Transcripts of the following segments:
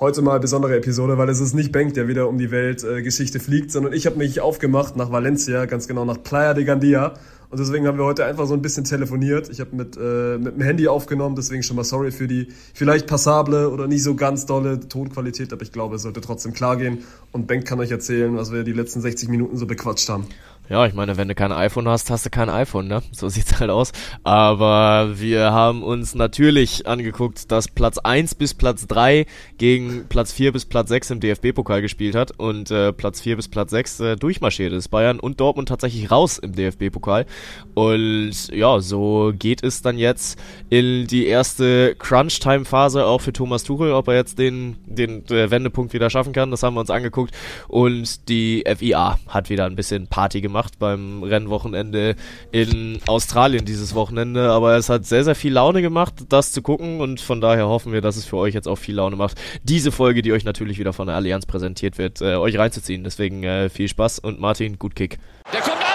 heute mal besondere Episode, weil es ist nicht Bank, der wieder um die Weltgeschichte äh, fliegt, sondern ich habe mich aufgemacht nach Valencia, ganz genau nach Playa de Gandia. Und deswegen haben wir heute einfach so ein bisschen telefoniert. Ich habe mit, äh, mit dem Handy aufgenommen, deswegen schon mal sorry für die vielleicht passable oder nicht so ganz dolle Tonqualität, aber ich glaube, es sollte trotzdem klar gehen. Und Bank kann euch erzählen, was wir die letzten 60 Minuten so bequatscht haben. Ja, ich meine, wenn du kein iPhone hast, hast du kein iPhone, ne? So sieht's halt aus. Aber wir haben uns natürlich angeguckt, dass Platz 1 bis Platz 3 gegen Platz 4 bis Platz 6 im DFB-Pokal gespielt hat und äh, Platz 4 bis Platz 6 äh, durchmarschiert ist. Bayern und Dortmund tatsächlich raus im DFB-Pokal. Und ja, so geht es dann jetzt in die erste Crunch-Time-Phase auch für Thomas Tuchel, ob er jetzt den, den äh, Wendepunkt wieder schaffen kann. Das haben wir uns angeguckt. Und die FIA hat wieder ein bisschen Party gemacht gemacht beim Rennwochenende in Australien dieses Wochenende. Aber es hat sehr, sehr viel Laune gemacht, das zu gucken. Und von daher hoffen wir, dass es für euch jetzt auch viel Laune macht, diese Folge, die euch natürlich wieder von der Allianz präsentiert wird, äh, euch reinzuziehen. Deswegen äh, viel Spaß und Martin, gut Kick. Der kommt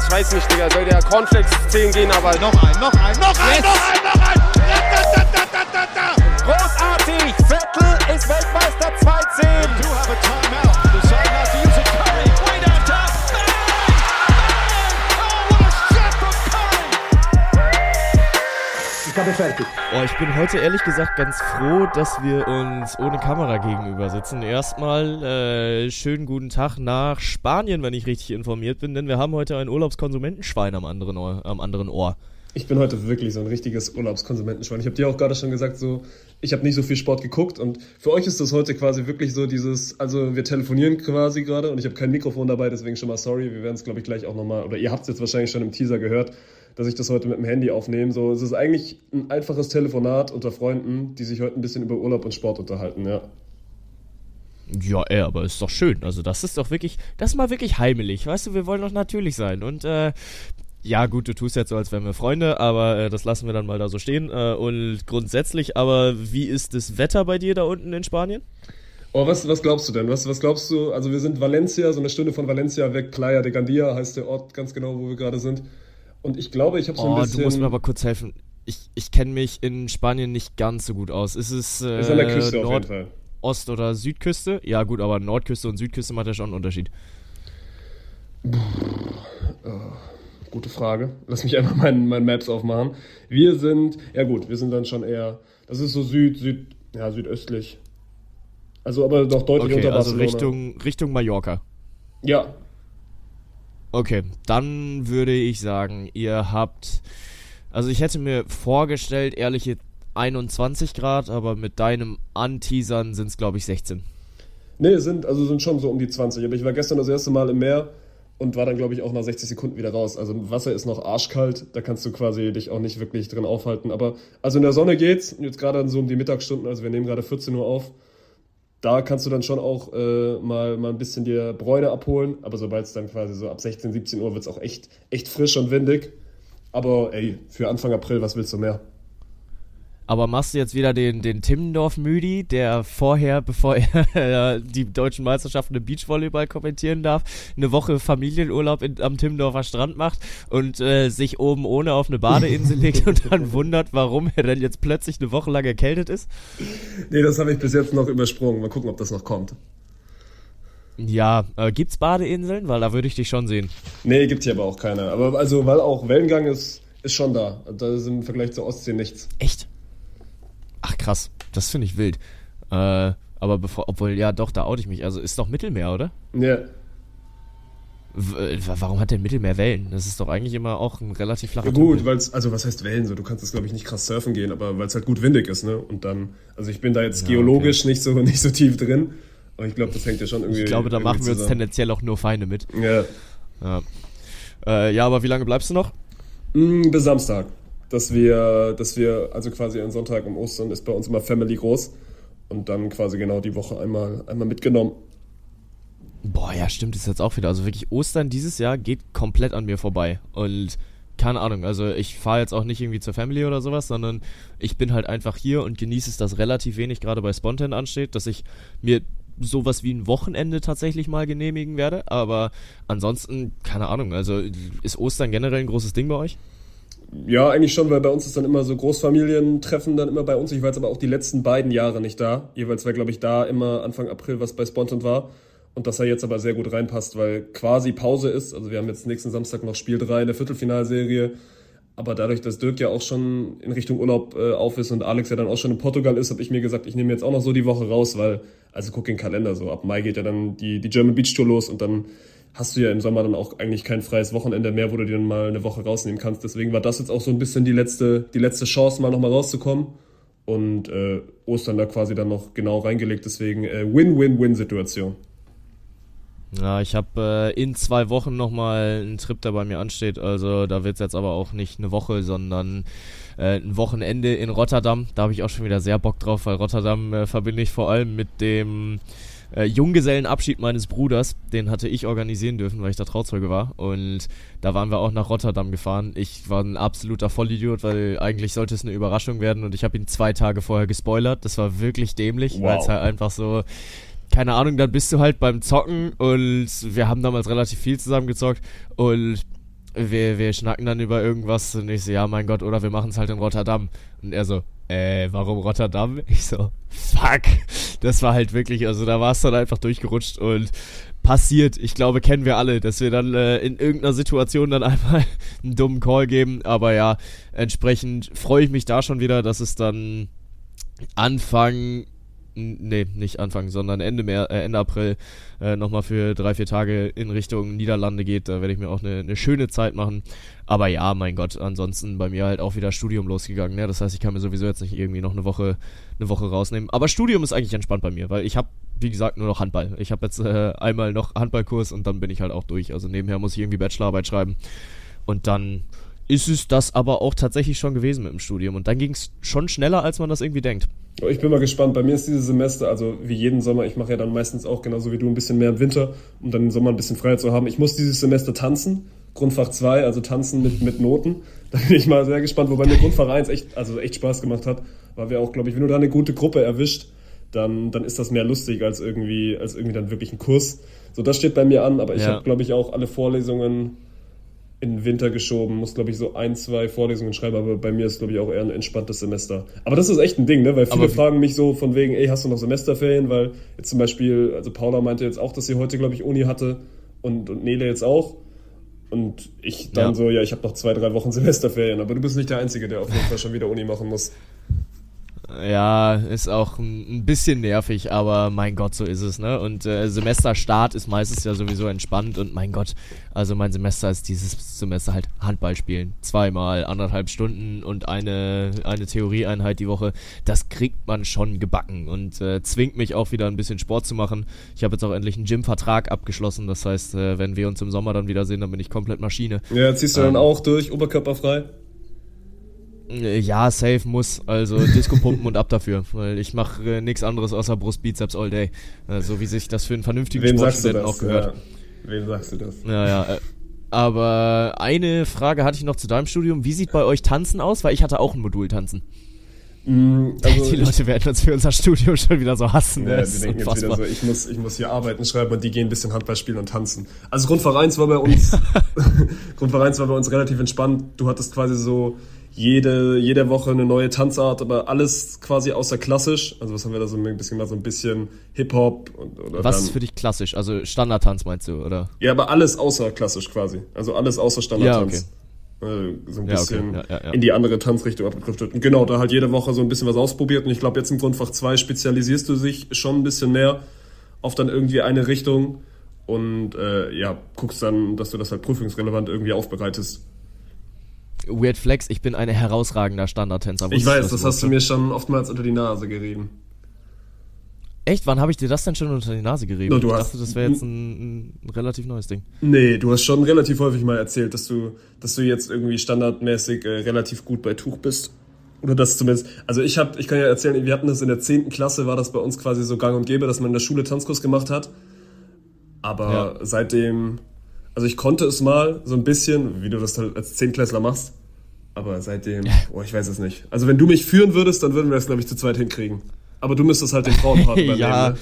ist, weiß nicht, Digga. Soll der Cornflakes 10 gehen, aber. Noch ein, noch ein, noch ein, yes. noch ein, noch ein! Großartig! Vettel ist Weltmeister 2-10. Aufgabe fertig. Oh, ich bin heute ehrlich gesagt ganz froh, dass wir uns ohne Kamera gegenüber sitzen. Erstmal äh, schönen guten Tag nach Spanien, wenn ich richtig informiert bin, denn wir haben heute ein Urlaubskonsumentenschwein am anderen Ohr. Am anderen Ohr. Ich bin heute wirklich so ein richtiges Urlaubskonsumentenschwein. Ich habe dir auch gerade schon gesagt, so ich habe nicht so viel Sport geguckt und für euch ist das heute quasi wirklich so dieses, also wir telefonieren quasi gerade und ich habe kein Mikrofon dabei, deswegen schon mal sorry. Wir werden es glaube ich gleich auch nochmal, oder ihr habt es jetzt wahrscheinlich schon im Teaser gehört dass ich das heute mit dem Handy aufnehme. So, es ist eigentlich ein einfaches Telefonat unter Freunden, die sich heute ein bisschen über Urlaub und Sport unterhalten, ja. Ja, ey, aber ist doch schön. Also das ist doch wirklich, das ist mal wirklich heimelig. Weißt du, wir wollen doch natürlich sein. Und äh, ja, gut, du tust jetzt so, als wären wir Freunde, aber äh, das lassen wir dann mal da so stehen. Äh, und grundsätzlich, aber wie ist das Wetter bei dir da unten in Spanien? Oh, was, was glaubst du denn? Was, was glaubst du? Also wir sind Valencia, so eine Stunde von Valencia weg, Playa de Gandia heißt der Ort ganz genau, wo wir gerade sind. Und ich glaube, ich habe so ein oh, bisschen. Du musst mir aber kurz helfen. Ich, ich kenne mich in Spanien nicht ganz so gut aus. Ist es. Äh, ist an der Küste Nord auf jeden Fall. Ost- oder Südküste? Ja, gut, aber Nordküste und Südküste macht ja schon einen Unterschied. Oh, gute Frage. Lass mich einmal meinen mein Maps aufmachen. Wir sind, ja gut, wir sind dann schon eher, das ist so Süd, Süd, ja, südöstlich. Also aber doch deutlich okay, unter also Barcelona. Richtung, Richtung Mallorca. Ja, Okay, dann würde ich sagen, ihr habt. Also ich hätte mir vorgestellt, ehrliche 21 Grad, aber mit deinem Anteasern sind es, glaube ich, 16. Nee, sind, also sind schon so um die 20. Aber ich war gestern das erste Mal im Meer und war dann, glaube ich, auch nach 60 Sekunden wieder raus. Also Wasser ist noch arschkalt, da kannst du quasi dich auch nicht wirklich drin aufhalten. Aber also in der Sonne geht's, jetzt gerade so um die Mittagsstunden, also wir nehmen gerade 14 Uhr auf da kannst du dann schon auch äh, mal, mal ein bisschen dir Bräune abholen. Aber sobald es dann quasi so ab 16, 17 Uhr wird es auch echt, echt frisch und windig. Aber ey, für Anfang April, was willst du mehr? Aber machst du jetzt wieder den, den Timmendorf-Müdi, der vorher, bevor er die deutschen Meisterschaften im Beachvolleyball kommentieren darf, eine Woche Familienurlaub in, am Timmendorfer Strand macht und äh, sich oben ohne auf eine Badeinsel legt und dann wundert, warum er dann jetzt plötzlich eine Woche lang erkältet ist? Nee, das habe ich bis jetzt noch übersprungen. Mal gucken, ob das noch kommt. Ja, äh, gibt's Badeinseln? Weil da würde ich dich schon sehen. Nee, gibt's hier aber auch keine. Aber also, weil auch Wellengang ist, ist schon da. Da ist im Vergleich zur Ostsee nichts. Echt? Ach krass, das finde ich wild. Äh, aber bevor, obwohl, ja doch, da oute ich mich. Also ist doch Mittelmeer, oder? Ja. W warum hat der Mittelmeer Wellen? Das ist doch eigentlich immer auch ein relativ flacher Ja gut, weil es, also was heißt Wellen so? Du kannst es glaube ich nicht krass surfen gehen, aber weil es halt gut windig ist, ne? Und dann, also ich bin da jetzt ja, geologisch okay. nicht, so, nicht so tief drin, aber ich glaube, das hängt ja schon irgendwie Ich glaube, da machen wir uns tendenziell auch nur Feinde mit. Ja. Ja, äh, ja aber wie lange bleibst du noch? Mm, bis Samstag dass wir, dass wir, also quasi an Sonntag um Ostern ist bei uns immer Family groß und dann quasi genau die Woche einmal, einmal mitgenommen. Boah, ja, stimmt, ist jetzt auch wieder. Also wirklich, Ostern dieses Jahr geht komplett an mir vorbei. Und keine Ahnung, also ich fahre jetzt auch nicht irgendwie zur Family oder sowas, sondern ich bin halt einfach hier und genieße es, dass relativ wenig gerade bei Spontan ansteht, dass ich mir sowas wie ein Wochenende tatsächlich mal genehmigen werde. Aber ansonsten, keine Ahnung, also ist Ostern generell ein großes Ding bei euch? Ja, eigentlich schon, weil bei uns ist dann immer so Großfamilientreffen dann immer bei uns. Ich war jetzt aber auch die letzten beiden Jahre nicht da. Jeweils war, glaube ich, da immer Anfang April, was bei Spontan war. Und dass er jetzt aber sehr gut reinpasst, weil quasi Pause ist. Also wir haben jetzt nächsten Samstag noch Spiel 3 in der Viertelfinalserie. Aber dadurch, dass Dirk ja auch schon in Richtung Urlaub äh, auf ist und Alex ja dann auch schon in Portugal ist, habe ich mir gesagt, ich nehme jetzt auch noch so die Woche raus, weil, also guck den Kalender so, ab Mai geht ja dann die, die German Beach Tour los und dann hast du ja im Sommer dann auch eigentlich kein freies Wochenende mehr, wo du dir dann mal eine Woche rausnehmen kannst. Deswegen war das jetzt auch so ein bisschen die letzte, die letzte Chance, mal nochmal rauszukommen. Und äh, Ostern da quasi dann noch genau reingelegt. Deswegen äh, Win-Win-Win-Situation. Ja, ich habe äh, in zwei Wochen nochmal einen Trip, der bei mir ansteht. Also da wird es jetzt aber auch nicht eine Woche, sondern äh, ein Wochenende in Rotterdam. Da habe ich auch schon wieder sehr Bock drauf, weil Rotterdam äh, verbinde ich vor allem mit dem äh, Junggesellenabschied meines Bruders. Den hatte ich organisieren dürfen, weil ich da Trauzeuge war. Und da waren wir auch nach Rotterdam gefahren. Ich war ein absoluter Vollidiot, weil eigentlich sollte es eine Überraschung werden und ich habe ihn zwei Tage vorher gespoilert. Das war wirklich dämlich, wow. weil es halt einfach so keine Ahnung, dann bist du halt beim Zocken und wir haben damals relativ viel zusammen gezockt und wir, wir schnacken dann über irgendwas und ich so, ja, mein Gott, oder wir machen es halt in Rotterdam. Und er so, äh, warum Rotterdam? Ich so, fuck. Das war halt wirklich, also da war es dann einfach durchgerutscht und passiert. Ich glaube, kennen wir alle, dass wir dann äh, in irgendeiner Situation dann einmal einen dummen Call geben. Aber ja, entsprechend freue ich mich da schon wieder, dass es dann Anfang nee, nicht Anfang, sondern Ende, Mer äh, Ende April äh, nochmal für drei, vier Tage in Richtung Niederlande geht. Da werde ich mir auch eine, eine schöne Zeit machen. Aber ja, mein Gott, ansonsten bei mir halt auch wieder Studium losgegangen. Ne? Das heißt, ich kann mir sowieso jetzt nicht irgendwie noch eine Woche, eine Woche rausnehmen. Aber Studium ist eigentlich entspannt bei mir, weil ich habe, wie gesagt, nur noch Handball. Ich habe jetzt äh, einmal noch Handballkurs und dann bin ich halt auch durch. Also nebenher muss ich irgendwie Bachelorarbeit schreiben. Und dann ist es das aber auch tatsächlich schon gewesen mit dem Studium. Und dann ging es schon schneller, als man das irgendwie denkt. Ich bin mal gespannt. Bei mir ist dieses Semester, also wie jeden Sommer, ich mache ja dann meistens auch genauso wie du ein bisschen mehr im Winter, um dann im Sommer ein bisschen freier zu haben. Ich muss dieses Semester tanzen. Grundfach 2, also tanzen mit, mit Noten. Da bin ich mal sehr gespannt, wobei mir Grundfach 1 echt, also echt Spaß gemacht hat, weil wir auch, glaube ich, wenn du da eine gute Gruppe erwischt, dann, dann ist das mehr lustig als irgendwie, als irgendwie dann wirklich ein Kurs. So, das steht bei mir an, aber ich ja. habe, glaube ich, auch alle Vorlesungen in den Winter geschoben, muss, glaube ich, so ein, zwei Vorlesungen schreiben, aber bei mir ist, glaube ich, auch eher ein entspanntes Semester. Aber das ist echt ein Ding, ne? Weil viele fragen mich so von wegen, ey, hast du noch Semesterferien? Weil jetzt zum Beispiel, also Paula meinte jetzt auch, dass sie heute, glaube ich, Uni hatte und, und Nele jetzt auch. Und ich dann ja. so, ja, ich habe noch zwei, drei Wochen Semesterferien, aber du bist nicht der Einzige, der auf jeden Fall schon wieder Uni machen muss. Ja, ist auch ein bisschen nervig, aber mein Gott, so ist es, ne? Und äh, Semesterstart ist meistens ja sowieso entspannt und mein Gott, also mein Semester ist dieses Semester halt Handball spielen. Zweimal, anderthalb Stunden und eine, eine Theorieeinheit die Woche. Das kriegt man schon gebacken und äh, zwingt mich auch wieder ein bisschen Sport zu machen. Ich habe jetzt auch endlich einen Gym-Vertrag abgeschlossen, das heißt, äh, wenn wir uns im Sommer dann wiedersehen, dann bin ich komplett Maschine. Ja, ziehst du ähm, dann auch durch, oberkörperfrei? Äh, ja, safe muss. Also Disco pumpen und ab dafür. Weil ich mache äh, nichts anderes außer Brust, Bizeps all day. Äh, so wie sich das für einen vernünftigen Wem Sportstudenten auch gehört. Ja. Wem sagst du das? Ja, ja. Äh, aber eine Frage hatte ich noch zu deinem Studium. Wie sieht bei euch Tanzen aus? Weil ich hatte auch ein Modul Tanzen. Mm, also die Leute werden uns für unser Studium schon wieder so hassen. Ja, die denken jetzt wieder so, ich muss, ich muss hier arbeiten, schreiben und die gehen ein bisschen Handball spielen und tanzen. Also Grundvereins war bei uns, Grundvereins war bei uns relativ entspannt. Du hattest quasi so jede, jede Woche eine neue Tanzart, aber alles quasi außer klassisch. Also was haben wir da so ein bisschen mal so ein bisschen Hip-Hop oder Was ist für dich klassisch? Also Standardtanz meinst du, oder? Ja, aber alles außer klassisch quasi. Also alles außer Standardtanz. Ja, okay. Äh, so ein bisschen ja, okay. ja, in die andere Tanzrichtung abgedriftet. Und genau, da halt jede Woche so ein bisschen was ausprobiert. Und ich glaube, jetzt im Grundfach 2 spezialisierst du dich schon ein bisschen mehr auf dann irgendwie eine Richtung und äh, ja, guckst dann, dass du das halt prüfungsrelevant irgendwie aufbereitest. Weird Flex, ich bin ein herausragender Standardtänzer. Ich weiß, das, das hast du mir schon oftmals unter die Nase gerieben. Echt? Wann habe ich dir das denn schon unter die Nase gerieben? No, du ich hast, dachte, das wäre jetzt ein, ein, relativ neues Ding. Nee, du hast schon relativ häufig mal erzählt, dass du, dass du jetzt irgendwie standardmäßig äh, relativ gut bei Tuch bist. Oder das zumindest. Also ich habe, ich kann ja erzählen, wir hatten das in der 10. Klasse, war das bei uns quasi so gang und gäbe, dass man in der Schule Tanzkurs gemacht hat. Aber ja. seitdem also ich konnte es mal so ein bisschen, wie du das halt als Zehnklässler machst. Aber seitdem, oh, ich weiß es nicht. Also wenn du mich führen würdest, dann würden wir das, glaube ich, zu zweit hinkriegen. Aber du müsstest halt den Frauenpart übernehmen. ja. Ne?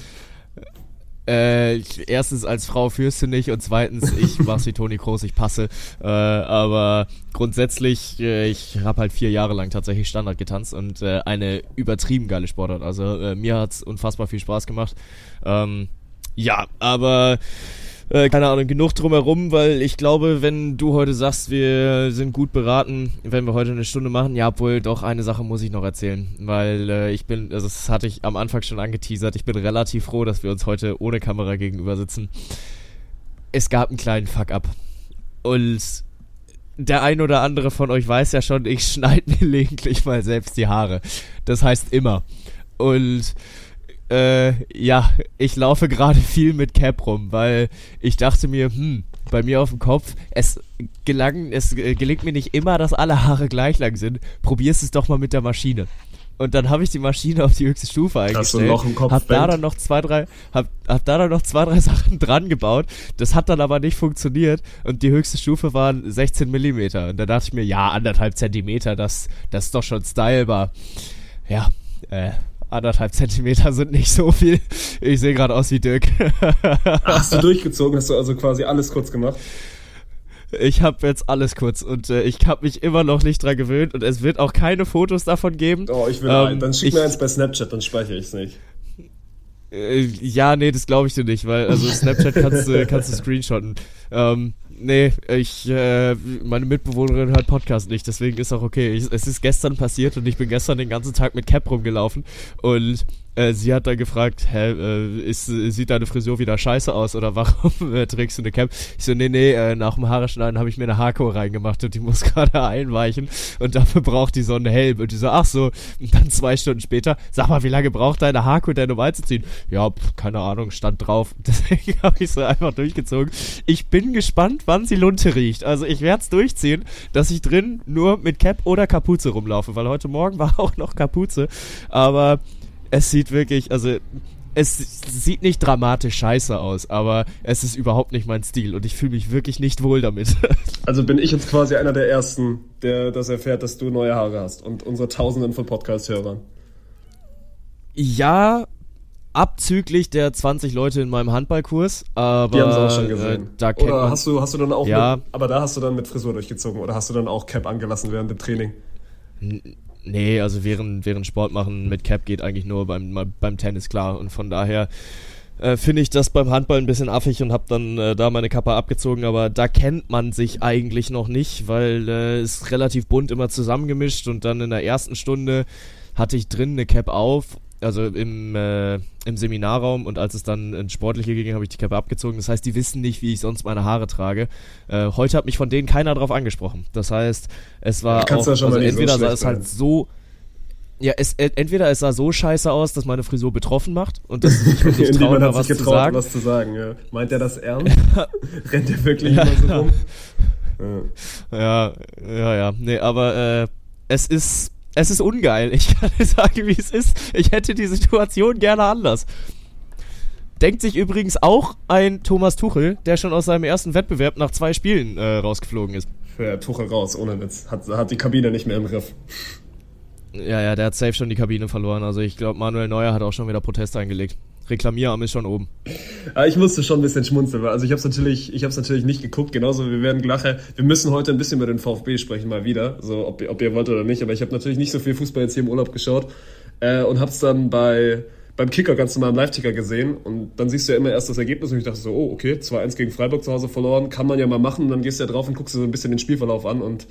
Äh, erstens, als Frau führst du nicht und zweitens, ich mach's wie Toni Kroos, ich passe. Äh, aber grundsätzlich, äh, ich habe halt vier Jahre lang tatsächlich Standard getanzt und äh, eine übertrieben geile Sportart. Also äh, mir hat's unfassbar viel Spaß gemacht. Ähm, ja, aber äh, keine Ahnung, genug drumherum, weil ich glaube, wenn du heute sagst, wir sind gut beraten, wenn wir heute eine Stunde machen, ja, obwohl doch eine Sache muss ich noch erzählen, weil äh, ich bin, also das hatte ich am Anfang schon angeteasert, ich bin relativ froh, dass wir uns heute ohne Kamera gegenüber sitzen. Es gab einen kleinen Fuck-up. Und der ein oder andere von euch weiß ja schon, ich schneide mir gelegentlich mal selbst die Haare. Das heißt immer. Und äh, ja, ich laufe gerade viel mit Cap rum, weil ich dachte mir, hm, bei mir auf dem Kopf, es gelang, es gelingt mir nicht immer, dass alle Haare gleich lang sind. Probier's es doch mal mit der Maschine. Und dann habe ich die Maschine auf die höchste Stufe eingestellt. Noch im Kopf hab da dann noch zwei, drei, hab, hab da dann noch zwei, drei Sachen dran gebaut. Das hat dann aber nicht funktioniert. Und die höchste Stufe waren 16 Millimeter. Und da dachte ich mir, ja, anderthalb Zentimeter, das, das ist doch schon stylebar. Ja, äh, anderthalb Zentimeter sind nicht so viel. Ich sehe gerade aus wie Dirk. Hast du durchgezogen? Hast du also quasi alles kurz gemacht? Ich habe jetzt alles kurz und äh, ich habe mich immer noch nicht dran gewöhnt und es wird auch keine Fotos davon geben. Oh, ich will ähm, ein. Dann schick mir eins bei Snapchat, dann speichere ich es nicht. Äh, ja, nee, das glaube ich dir nicht, weil also Snapchat kannst du kannst du screenshotten. Ähm, nee, ich, äh, meine Mitbewohnerin hört Podcast nicht, deswegen ist auch okay. Ich, es ist gestern passiert und ich bin gestern den ganzen Tag mit Cap rumgelaufen und äh, sie hat dann gefragt, hä, äh, ist, sieht deine Frisur wieder scheiße aus oder warum äh, trägst du eine Cap? Ich so, nee, nee, äh, nach dem Haare schneiden habe ich mir eine Haarkur reingemacht und die muss gerade einweichen und dafür braucht die so einen Helm. Und die so, ach so, und dann zwei Stunden später, sag mal, wie lange braucht deine Haarkur denn um einzuziehen? Ja, pf, keine Ahnung, stand drauf. Deswegen habe ich so einfach durchgezogen. Ich bin gespannt, wann sie Lunte riecht. Also ich werde es durchziehen, dass ich drin nur mit Cap oder Kapuze rumlaufe, weil heute Morgen war auch noch Kapuze. Aber es sieht wirklich, also es sieht nicht dramatisch scheiße aus, aber es ist überhaupt nicht mein Stil und ich fühle mich wirklich nicht wohl damit. Also bin ich jetzt quasi einer der Ersten, der das erfährt, dass du neue Haare hast und unsere Tausenden von Podcast-Hörern. Ja, abzüglich der 20 Leute in meinem Handballkurs, aber die haben es auch schon gesehen. Äh, da oder hast du hast du dann auch ja, mit, aber da hast du dann mit Frisur durchgezogen oder hast du dann auch Cap angelassen während dem Training? Nee, also während, während Sport machen mit Cap geht eigentlich nur beim, beim Tennis klar. Und von daher äh, finde ich das beim Handball ein bisschen affig und habe dann äh, da meine Kappe abgezogen. Aber da kennt man sich eigentlich noch nicht, weil äh, es relativ bunt immer zusammengemischt. Und dann in der ersten Stunde hatte ich drin eine Cap auf also im, äh, im Seminarraum und als es dann ins Sportliche ging, habe ich die Kappe abgezogen. Das heißt, die wissen nicht, wie ich sonst meine Haare trage. Äh, heute hat mich von denen keiner drauf angesprochen. Das heißt, es war ja, auch, also entweder so sah es halt so ja, es, entweder es sah so scheiße aus, dass meine Frisur betroffen macht und das ist nicht, nicht trauen, was, getraut, zu sagen. was zu sagen. Ja. Meint er das ernst? Rennt er wirklich ja. immer so rum? Ja, ja, ja. Nee, aber äh, es ist es ist ungeil. Ich kann dir sagen, wie es ist. Ich hätte die Situation gerne anders. Denkt sich übrigens auch ein Thomas Tuchel, der schon aus seinem ersten Wettbewerb nach zwei Spielen äh, rausgeflogen ist. Für Tuchel raus, ohne Witz. Hat, hat die Kabine nicht mehr im Griff. Ja, ja, der hat safe schon die Kabine verloren. Also ich glaube, Manuel Neuer hat auch schon wieder Protest eingelegt. Reklamierarm ist schon oben. Ah, ich musste schon ein bisschen schmunzeln, also ich habe es natürlich, ich habe natürlich nicht geguckt. Genauso, wir werden gleich, wir müssen heute ein bisschen über den VfB sprechen mal wieder, so ob, ob ihr wollt oder nicht. Aber ich habe natürlich nicht so viel Fußball jetzt hier im Urlaub geschaut äh, und habe es dann bei beim Kicker ganz normal im Live-Ticker gesehen und dann siehst du ja immer erst das Ergebnis und ich dachte so, oh, okay, 2-1 gegen Freiburg zu Hause verloren, kann man ja mal machen und dann gehst du ja drauf und guckst dir so ein bisschen den Spielverlauf an und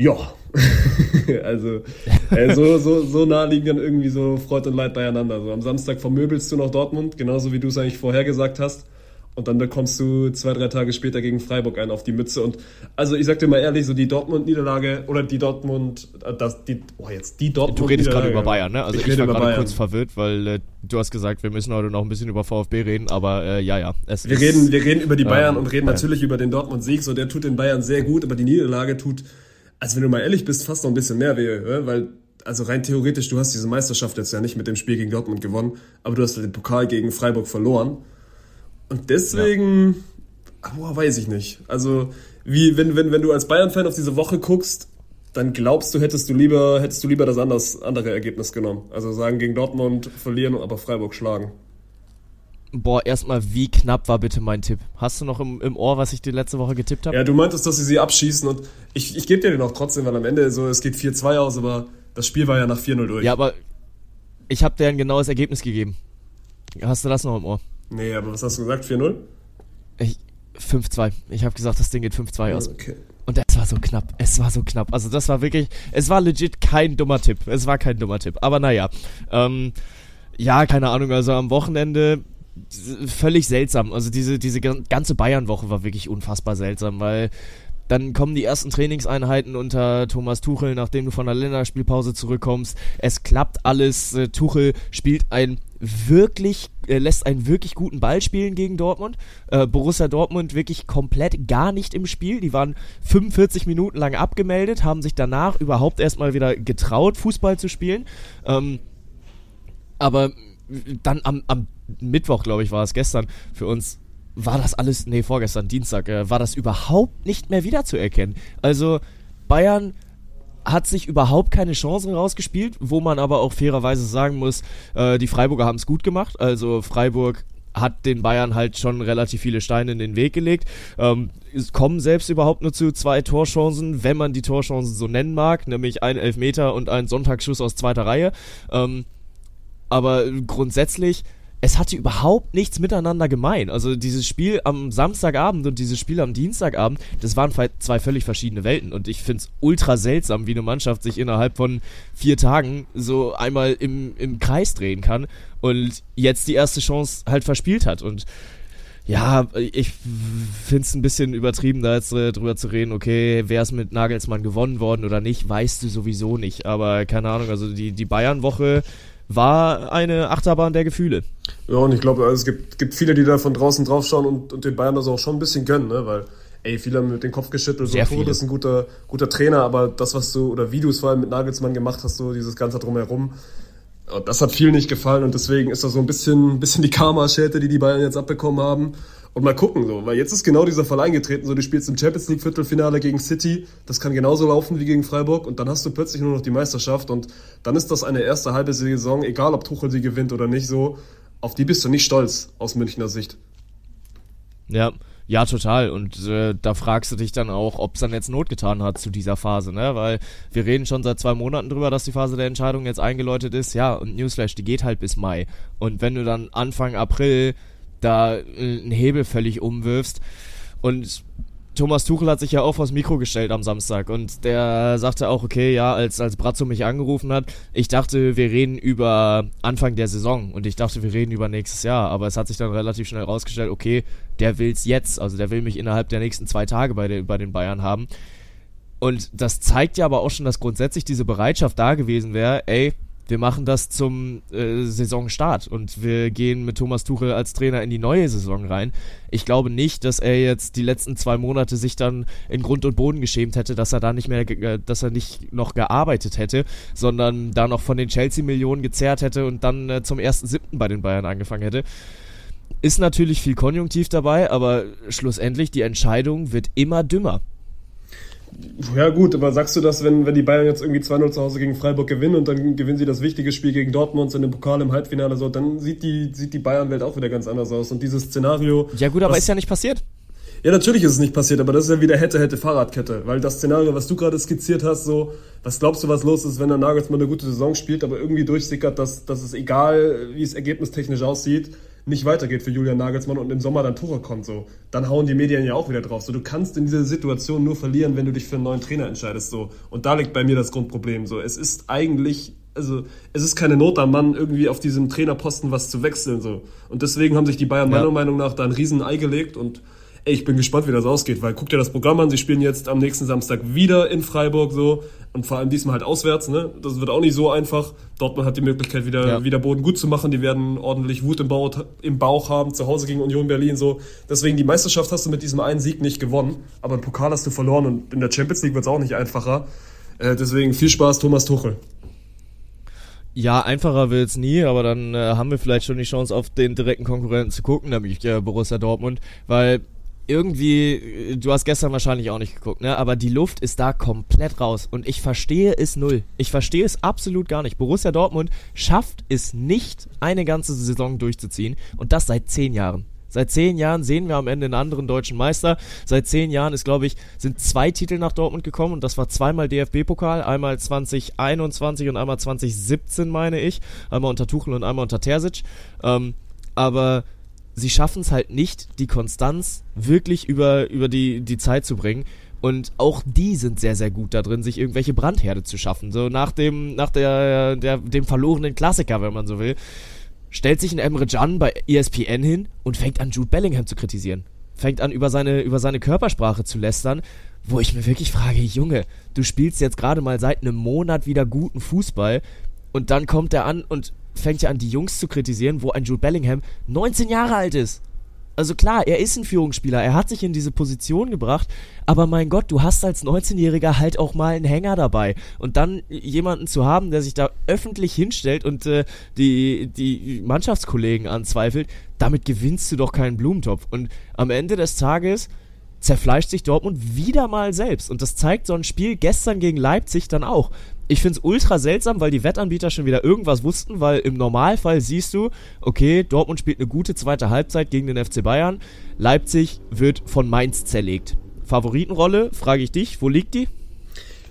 ja, also äh, so, so, so nah liegen dann irgendwie so Freud und Leid beieinander. So am Samstag vermöbelst du noch Dortmund, genauso wie du es eigentlich vorher gesagt hast. Und dann bekommst du zwei, drei Tage später gegen Freiburg einen auf die Mütze. Und also ich sag dir mal ehrlich, so die Dortmund-Niederlage oder die Dortmund, äh, das, die, oh jetzt, die Dortmund. Du redest gerade über Bayern, ne? Also ich, ich war gerade kurz verwirrt, weil äh, du hast gesagt, wir müssen heute noch ein bisschen über VfB reden, aber äh, ja, ja. Es wir, ist, reden, wir reden über die Bayern ähm, und reden natürlich über den Dortmund-Sieg. So, der tut den Bayern sehr gut, aber die Niederlage tut also wenn du mal ehrlich bist, fast noch ein bisschen mehr weh, weil also rein theoretisch, du hast diese Meisterschaft jetzt ja nicht mit dem Spiel gegen Dortmund gewonnen, aber du hast den Pokal gegen Freiburg verloren. Und deswegen, ja. boah, weiß ich nicht. Also, wie, wenn, wenn, wenn du als Bayern-Fan auf diese Woche guckst, dann glaubst du, hättest du lieber, hättest du lieber das anders, andere Ergebnis genommen. Also sagen gegen Dortmund verlieren, aber Freiburg schlagen. Boah, erstmal, wie knapp war bitte mein Tipp? Hast du noch im, im Ohr, was ich dir letzte Woche getippt habe? Ja, du meintest, dass sie sie abschießen und ich, ich gebe dir den auch trotzdem, weil am Ende so, es geht 4-2 aus, aber das Spiel war ja nach 4-0 durch. Ja, aber ich habe dir ein genaues Ergebnis gegeben. Hast du das noch im Ohr? Nee, aber was hast du gesagt? 4-0? 5-2. Ich habe gesagt, das Ding geht 5-2 aus. Okay. Und es war so knapp. Es war so knapp. Also das war wirklich, es war legit kein dummer Tipp. Es war kein dummer Tipp. Aber naja. Ähm, ja, keine Ahnung. Also am Wochenende völlig seltsam. Also diese, diese ganze Bayern-Woche war wirklich unfassbar seltsam, weil dann kommen die ersten Trainingseinheiten unter Thomas Tuchel, nachdem du von der Länderspielpause zurückkommst. Es klappt alles. Äh, Tuchel spielt ein wirklich, äh, lässt einen wirklich guten Ball spielen gegen Dortmund. Äh, Borussia Dortmund wirklich komplett gar nicht im Spiel. Die waren 45 Minuten lang abgemeldet, haben sich danach überhaupt erstmal wieder getraut, Fußball zu spielen. Ähm, aber dann am, am Mittwoch, glaube ich, war es gestern für uns, war das alles, nee, vorgestern, Dienstag, äh, war das überhaupt nicht mehr wiederzuerkennen. Also Bayern hat sich überhaupt keine Chancen rausgespielt, wo man aber auch fairerweise sagen muss, äh, die Freiburger haben es gut gemacht. Also Freiburg hat den Bayern halt schon relativ viele Steine in den Weg gelegt. Ähm, es kommen selbst überhaupt nur zu zwei Torchancen, wenn man die Torchancen so nennen mag, nämlich ein Elfmeter und ein Sonntagsschuss aus zweiter Reihe. Ähm, aber grundsätzlich es hatte überhaupt nichts miteinander gemein. Also dieses Spiel am Samstagabend und dieses Spiel am Dienstagabend, das waren zwei völlig verschiedene Welten. Und ich finde es ultra seltsam, wie eine Mannschaft sich innerhalb von vier Tagen so einmal im, im Kreis drehen kann und jetzt die erste Chance halt verspielt hat. Und ja, ich finde es ein bisschen übertrieben, da jetzt äh, drüber zu reden, okay, wer ist mit Nagelsmann gewonnen worden oder nicht, weißt du sowieso nicht. Aber keine Ahnung, also die, die Bayern-Woche war eine Achterbahn der Gefühle. Ja, und ich glaube, also es gibt, gibt viele, die da von draußen draufschauen und, und den Bayern das auch schon ein bisschen gönnen, ne? weil, ey, viele haben mit den Kopf geschüttelt, so Tod ist ein guter, guter Trainer, aber das, was du, oder wie du es vor allem mit Nagelsmann gemacht hast, so dieses Ganze drumherum, das hat vielen nicht gefallen und deswegen ist das so ein bisschen, ein bisschen die Karma-Schelte, die die Bayern jetzt abbekommen haben. Und mal gucken, so, weil jetzt ist genau dieser Fall eingetreten, so, du spielst im Champions League Viertelfinale gegen City, das kann genauso laufen wie gegen Freiburg und dann hast du plötzlich nur noch die Meisterschaft und dann ist das eine erste halbe Saison, egal ob Tuchel sie gewinnt oder nicht, so, auf die bist du nicht stolz aus Münchner Sicht. Ja, ja, total. Und äh, da fragst du dich dann auch, ob es dann jetzt Not getan hat zu dieser Phase, ne? Weil wir reden schon seit zwei Monaten drüber, dass die Phase der Entscheidung jetzt eingeläutet ist. Ja, und Newsflash, die geht halt bis Mai. Und wenn du dann Anfang April da äh, einen Hebel völlig umwirfst. Und Thomas Tuchel hat sich ja auch vors Mikro gestellt am Samstag. Und der sagte auch, okay, ja, als, als Brazzo mich angerufen hat, ich dachte, wir reden über Anfang der Saison. Und ich dachte, wir reden über nächstes Jahr, aber es hat sich dann relativ schnell rausgestellt, okay, der will's jetzt, also der will mich innerhalb der nächsten zwei Tage bei, den bei den Bayern haben. Und das zeigt ja aber auch schon, dass grundsätzlich diese Bereitschaft da gewesen wäre, ey, wir machen das zum äh, Saisonstart und wir gehen mit Thomas Tuchel als Trainer in die neue Saison rein. Ich glaube nicht, dass er jetzt die letzten zwei Monate sich dann in Grund und Boden geschämt hätte, dass er da nicht mehr, äh, dass er nicht noch gearbeitet hätte, sondern da noch von den Chelsea-Millionen gezerrt hätte und dann äh, zum ersten siebten bei den Bayern angefangen hätte. Ist natürlich viel Konjunktiv dabei, aber schlussendlich die Entscheidung wird immer dümmer. Ja gut, aber sagst du das, wenn, wenn die Bayern jetzt irgendwie 2-0 zu Hause gegen Freiburg gewinnen und dann gewinnen sie das wichtige Spiel gegen Dortmund in dem Pokal im Halbfinale so, dann sieht die, sieht die Bayern-Welt auch wieder ganz anders aus. Und dieses Szenario... Ja gut, aber was, ist ja nicht passiert. Ja, natürlich ist es nicht passiert, aber das ist ja wieder hätte, hätte Fahrradkette. Weil das Szenario, was du gerade skizziert hast, so, was glaubst du, was los ist, wenn der Nagelsmann eine gute Saison spielt, aber irgendwie durchsickert, dass, dass es egal, wie es ergebnistechnisch aussieht, nicht weitergeht für Julian Nagelsmann und im Sommer dann Tore kommt, so, dann hauen die Medien ja auch wieder drauf. So, du kannst in dieser Situation nur verlieren, wenn du dich für einen neuen Trainer entscheidest, so. Und da liegt bei mir das Grundproblem, so. Es ist eigentlich, also, es ist keine Not am Mann, irgendwie auf diesem Trainerposten was zu wechseln, so. Und deswegen haben sich die Bayern ja. meiner Meinung nach da ein riesen Ei gelegt und ey, ich bin gespannt, wie das ausgeht, weil guck dir das Programm an, sie spielen jetzt am nächsten Samstag wieder in Freiburg so und vor allem diesmal halt auswärts, ne? Das wird auch nicht so einfach. Dortmund hat die Möglichkeit, wieder, ja. wieder Boden gut zu machen. Die werden ordentlich Wut im Bauch, im Bauch haben, zu Hause gegen Union Berlin so. Deswegen die Meisterschaft hast du mit diesem einen Sieg nicht gewonnen, aber im Pokal hast du verloren und in der Champions League wird es auch nicht einfacher. Äh, deswegen viel Spaß, Thomas Tuchel. Ja, einfacher wird's nie, aber dann äh, haben wir vielleicht schon die Chance, auf den direkten Konkurrenten zu gucken, nämlich äh, Borussia Dortmund, weil irgendwie, du hast gestern wahrscheinlich auch nicht geguckt, ne? Aber die Luft ist da komplett raus. Und ich verstehe es null. Ich verstehe es absolut gar nicht. Borussia Dortmund schafft es nicht, eine ganze Saison durchzuziehen. Und das seit zehn Jahren. Seit zehn Jahren sehen wir am Ende einen anderen deutschen Meister. Seit zehn Jahren ist, glaube ich, sind zwei Titel nach Dortmund gekommen und das war zweimal DFB-Pokal, einmal 2021 und einmal 2017, meine ich. Einmal unter Tuchel und einmal unter Terzic. Ähm, aber sie schaffen es halt nicht, die Konstanz wirklich über, über die, die Zeit zu bringen. Und auch die sind sehr, sehr gut da drin, sich irgendwelche Brandherde zu schaffen. So nach dem, nach der, der, dem verlorenen Klassiker, wenn man so will, stellt sich ein Emre Can bei ESPN hin und fängt an, Jude Bellingham zu kritisieren. Fängt an, über seine, über seine Körpersprache zu lästern, wo ich mir wirklich frage, Junge, du spielst jetzt gerade mal seit einem Monat wieder guten Fußball und dann kommt er an und fängt ja an, die Jungs zu kritisieren, wo ein Jude Bellingham 19 Jahre alt ist. Also klar, er ist ein Führungsspieler, er hat sich in diese Position gebracht, aber mein Gott, du hast als 19-Jähriger halt auch mal einen Hänger dabei. Und dann jemanden zu haben, der sich da öffentlich hinstellt und äh, die, die Mannschaftskollegen anzweifelt, damit gewinnst du doch keinen Blumentopf. Und am Ende des Tages zerfleischt sich Dortmund wieder mal selbst. Und das zeigt so ein Spiel gestern gegen Leipzig dann auch. Ich finde es ultra seltsam, weil die Wettanbieter schon wieder irgendwas wussten, weil im Normalfall siehst du, okay, Dortmund spielt eine gute zweite Halbzeit gegen den FC Bayern. Leipzig wird von Mainz zerlegt. Favoritenrolle, frage ich dich, wo liegt die?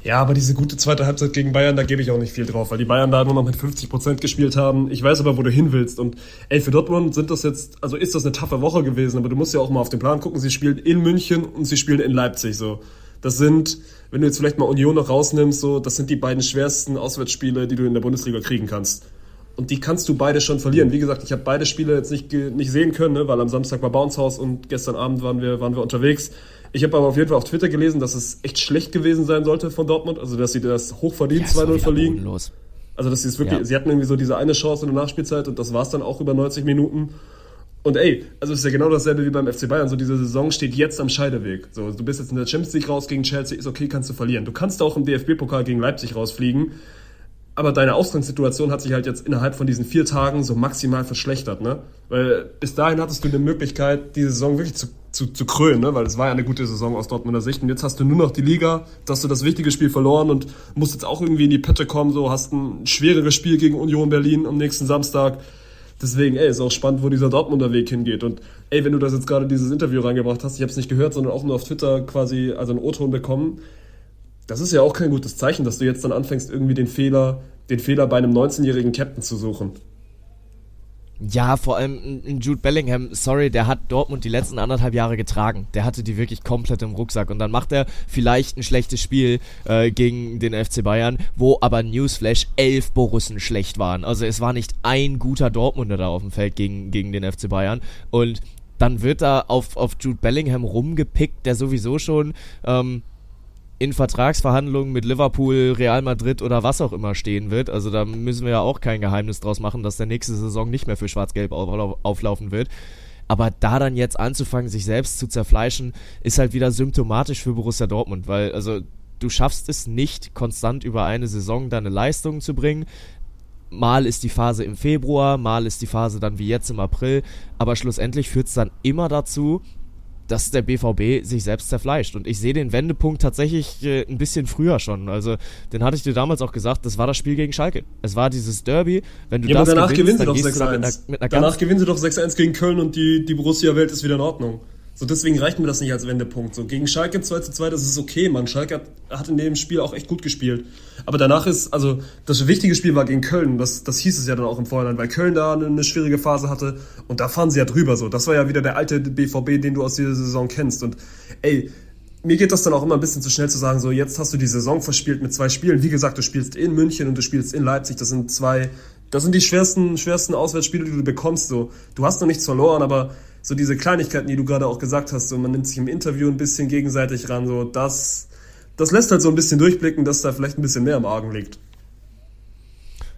Ja, aber diese gute zweite Halbzeit gegen Bayern, da gebe ich auch nicht viel drauf, weil die Bayern da nur noch mit 50% gespielt haben. Ich weiß aber, wo du hin willst. Und ey, für Dortmund sind das jetzt, also ist das eine taffe Woche gewesen, aber du musst ja auch mal auf den Plan gucken. Sie spielen in München und sie spielen in Leipzig so. Das sind, wenn du jetzt vielleicht mal Union noch rausnimmst, so, das sind die beiden schwersten Auswärtsspiele, die du in der Bundesliga kriegen kannst. Und die kannst du beide schon verlieren. Wie gesagt, ich habe beide Spiele jetzt nicht, nicht sehen können, ne, weil am Samstag war Bounce House und gestern Abend waren wir, waren wir unterwegs. Ich habe aber auf jeden Fall auf Twitter gelesen, dass es echt schlecht gewesen sein sollte von Dortmund. Also, dass sie das hochverdient ja, 2-0 verlieren. Also, dass sie es wirklich, ja. sie hatten irgendwie so diese eine Chance in der Nachspielzeit und das war es dann auch über 90 Minuten. Und ey, also es ist ja genau dasselbe wie beim FC Bayern. So, diese Saison steht jetzt am Scheideweg. So, du bist jetzt in der Champions League raus gegen Chelsea, ist okay, kannst du verlieren. Du kannst auch im DFB-Pokal gegen Leipzig rausfliegen. Aber deine Ausgangssituation hat sich halt jetzt innerhalb von diesen vier Tagen so maximal verschlechtert, ne? Weil bis dahin hattest du eine Möglichkeit, die Saison wirklich zu, zu, zu krönen, ne? Weil es war ja eine gute Saison aus Dortmunder Sicht. Und jetzt hast du nur noch die Liga, hast du das wichtige Spiel verloren und musst jetzt auch irgendwie in die Pette kommen, so hast ein schwereres Spiel gegen Union Berlin am nächsten Samstag. Deswegen, ey, ist auch spannend, wo dieser Dortmunder Weg hingeht. Und ey, wenn du das jetzt gerade dieses Interview reingebracht hast, ich habe es nicht gehört, sondern auch nur auf Twitter quasi also einen O-Ton bekommen das ist ja auch kein gutes Zeichen, dass du jetzt dann anfängst, irgendwie den Fehler, den Fehler bei einem 19-jährigen Captain zu suchen. Ja, vor allem in Jude Bellingham, sorry, der hat Dortmund die letzten anderthalb Jahre getragen. Der hatte die wirklich komplett im Rucksack. Und dann macht er vielleicht ein schlechtes Spiel äh, gegen den FC Bayern, wo aber Newsflash elf Borussen schlecht waren. Also es war nicht ein guter Dortmunder da auf dem Feld gegen, gegen den FC Bayern. Und dann wird da auf, auf Jude Bellingham rumgepickt, der sowieso schon ähm, in Vertragsverhandlungen mit Liverpool, Real Madrid oder was auch immer stehen wird. Also da müssen wir ja auch kein Geheimnis draus machen, dass der nächste Saison nicht mehr für Schwarz-Gelb auflaufen wird. Aber da dann jetzt anzufangen, sich selbst zu zerfleischen, ist halt wieder symptomatisch für Borussia Dortmund, weil also du schaffst es nicht, konstant über eine Saison deine Leistungen zu bringen. Mal ist die Phase im Februar, mal ist die Phase dann wie jetzt im April, aber schlussendlich führt es dann immer dazu, dass der BVB sich selbst zerfleischt. Und ich sehe den Wendepunkt tatsächlich äh, ein bisschen früher schon. Also, den hatte ich dir damals auch gesagt, das war das Spiel gegen Schalke. Es war dieses Derby. Wenn du ja, das aber danach gewinnst, gewinnen sie doch 6-1. Danach gewinnen sie doch 6-1 gegen Köln und die, die Borussia-Welt ist wieder in Ordnung. So, deswegen reicht mir das nicht als Wendepunkt. So, gegen Schalke 2 zu 2, das ist okay, man. Schalke hat, hat in dem Spiel auch echt gut gespielt. Aber danach ist, also, das wichtige Spiel war gegen Köln. Das, das hieß es ja dann auch im Vorhinein, weil Köln da eine, eine schwierige Phase hatte. Und da fahren sie ja drüber, so. Das war ja wieder der alte BVB, den du aus dieser Saison kennst. Und, ey, mir geht das dann auch immer ein bisschen zu schnell zu sagen, so, jetzt hast du die Saison verspielt mit zwei Spielen. Wie gesagt, du spielst in München und du spielst in Leipzig. Das sind zwei, das sind die schwersten, schwersten Auswärtsspiele, die du bekommst, so. Du hast noch nichts verloren, aber, so diese Kleinigkeiten, die du gerade auch gesagt hast, so man nimmt sich im Interview ein bisschen gegenseitig ran, so das, das lässt halt so ein bisschen durchblicken, dass da vielleicht ein bisschen mehr im Argen liegt.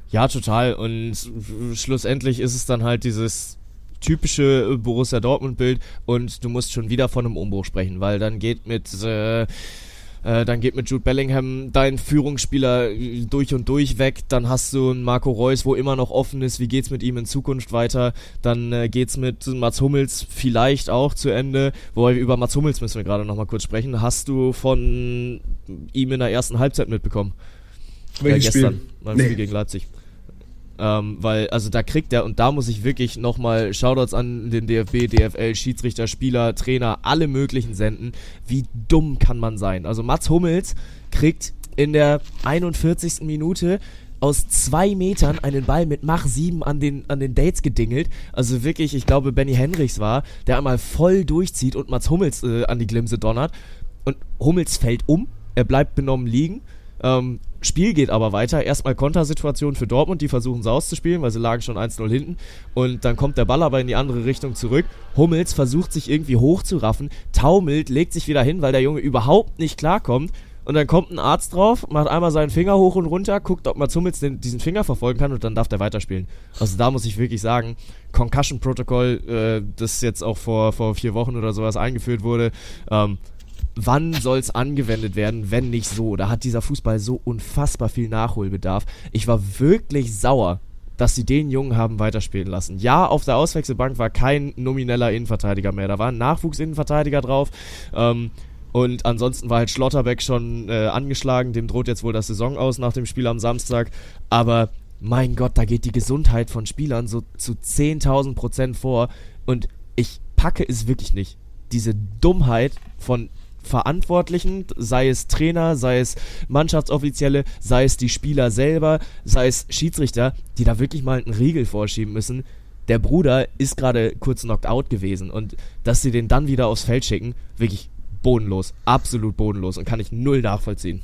Ja, total. Und schlussendlich ist es dann halt dieses typische Borussia Dortmund-Bild und du musst schon wieder von einem Umbruch sprechen, weil dann geht mit äh, Äh, dann geht mit Jude Bellingham dein Führungsspieler äh, durch und durch weg. Dann hast du einen Marco Reus, wo immer noch offen ist, wie geht's mit ihm in Zukunft weiter. Dann äh, geht's mit Mats Hummels vielleicht auch zu Ende. Wobei über Mats Hummels müssen wir gerade nochmal kurz sprechen. Hast du von ihm in der ersten Halbzeit mitbekommen? Welches ja, gestern, Spiel? beim Nee. Spiel gegen Leipzig. Ähm, weil, also da kriegt er, und da muss ich wirklich nochmal Shoutouts an den DFB, DFL, Schiedsrichter, Spieler, Trainer, alle möglichen senden. Wie dumm kann man sein? Also Mats Hummels kriegt in der 41. Minute aus zwei Metern einen Ball mit Mach 7 an den, an den Dates gedingelt. Also wirklich, ich glaube, Benny Henrichs war, der einmal voll durchzieht und Mats Hummels äh, an die Glimse donnert. Und Hummels fällt um, er bleibt benommen liegen. Ähm, Spiel geht aber weiter. Erstmal Kontersituation für Dortmund, die versuchen es auszuspielen, weil sie lagen schon 1-0 hinten. Und dann kommt der Ball aber in die andere Richtung zurück. Hummels versucht sich irgendwie hochzuraffen, taumelt, legt sich wieder hin, weil der Junge überhaupt nicht klarkommt. Und dann kommt ein Arzt drauf, macht einmal seinen Finger hoch und runter, guckt, ob Mats Hummels den, diesen Finger verfolgen kann und dann darf der weiterspielen. Also da muss ich wirklich sagen, Concussion-Protokoll, äh, das jetzt auch vor, vor vier Wochen oder sowas eingeführt wurde, ähm, wann soll es angewendet werden, wenn nicht so? Da hat dieser Fußball so unfassbar viel Nachholbedarf. Ich war wirklich sauer, dass sie den Jungen haben weiterspielen lassen. Ja, auf der Auswechselbank war kein nomineller Innenverteidiger mehr. Da war ein Nachwuchsinnenverteidiger drauf. Ähm, und ansonsten war halt Schlotterbeck schon äh, angeschlagen. Dem droht jetzt wohl das Saison aus nach dem Spiel am Samstag. Aber mein Gott, da geht die Gesundheit von Spielern so zu 10.000 Prozent vor. Und ich packe es wirklich nicht. Diese Dummheit von Verantwortlichen, sei es Trainer, sei es Mannschaftsoffizielle, sei es die Spieler selber, sei es Schiedsrichter, die da wirklich mal einen Riegel vorschieben müssen. Der Bruder ist gerade kurz knocked out gewesen und dass sie den dann wieder aufs Feld schicken, wirklich bodenlos, absolut bodenlos und kann ich null nachvollziehen.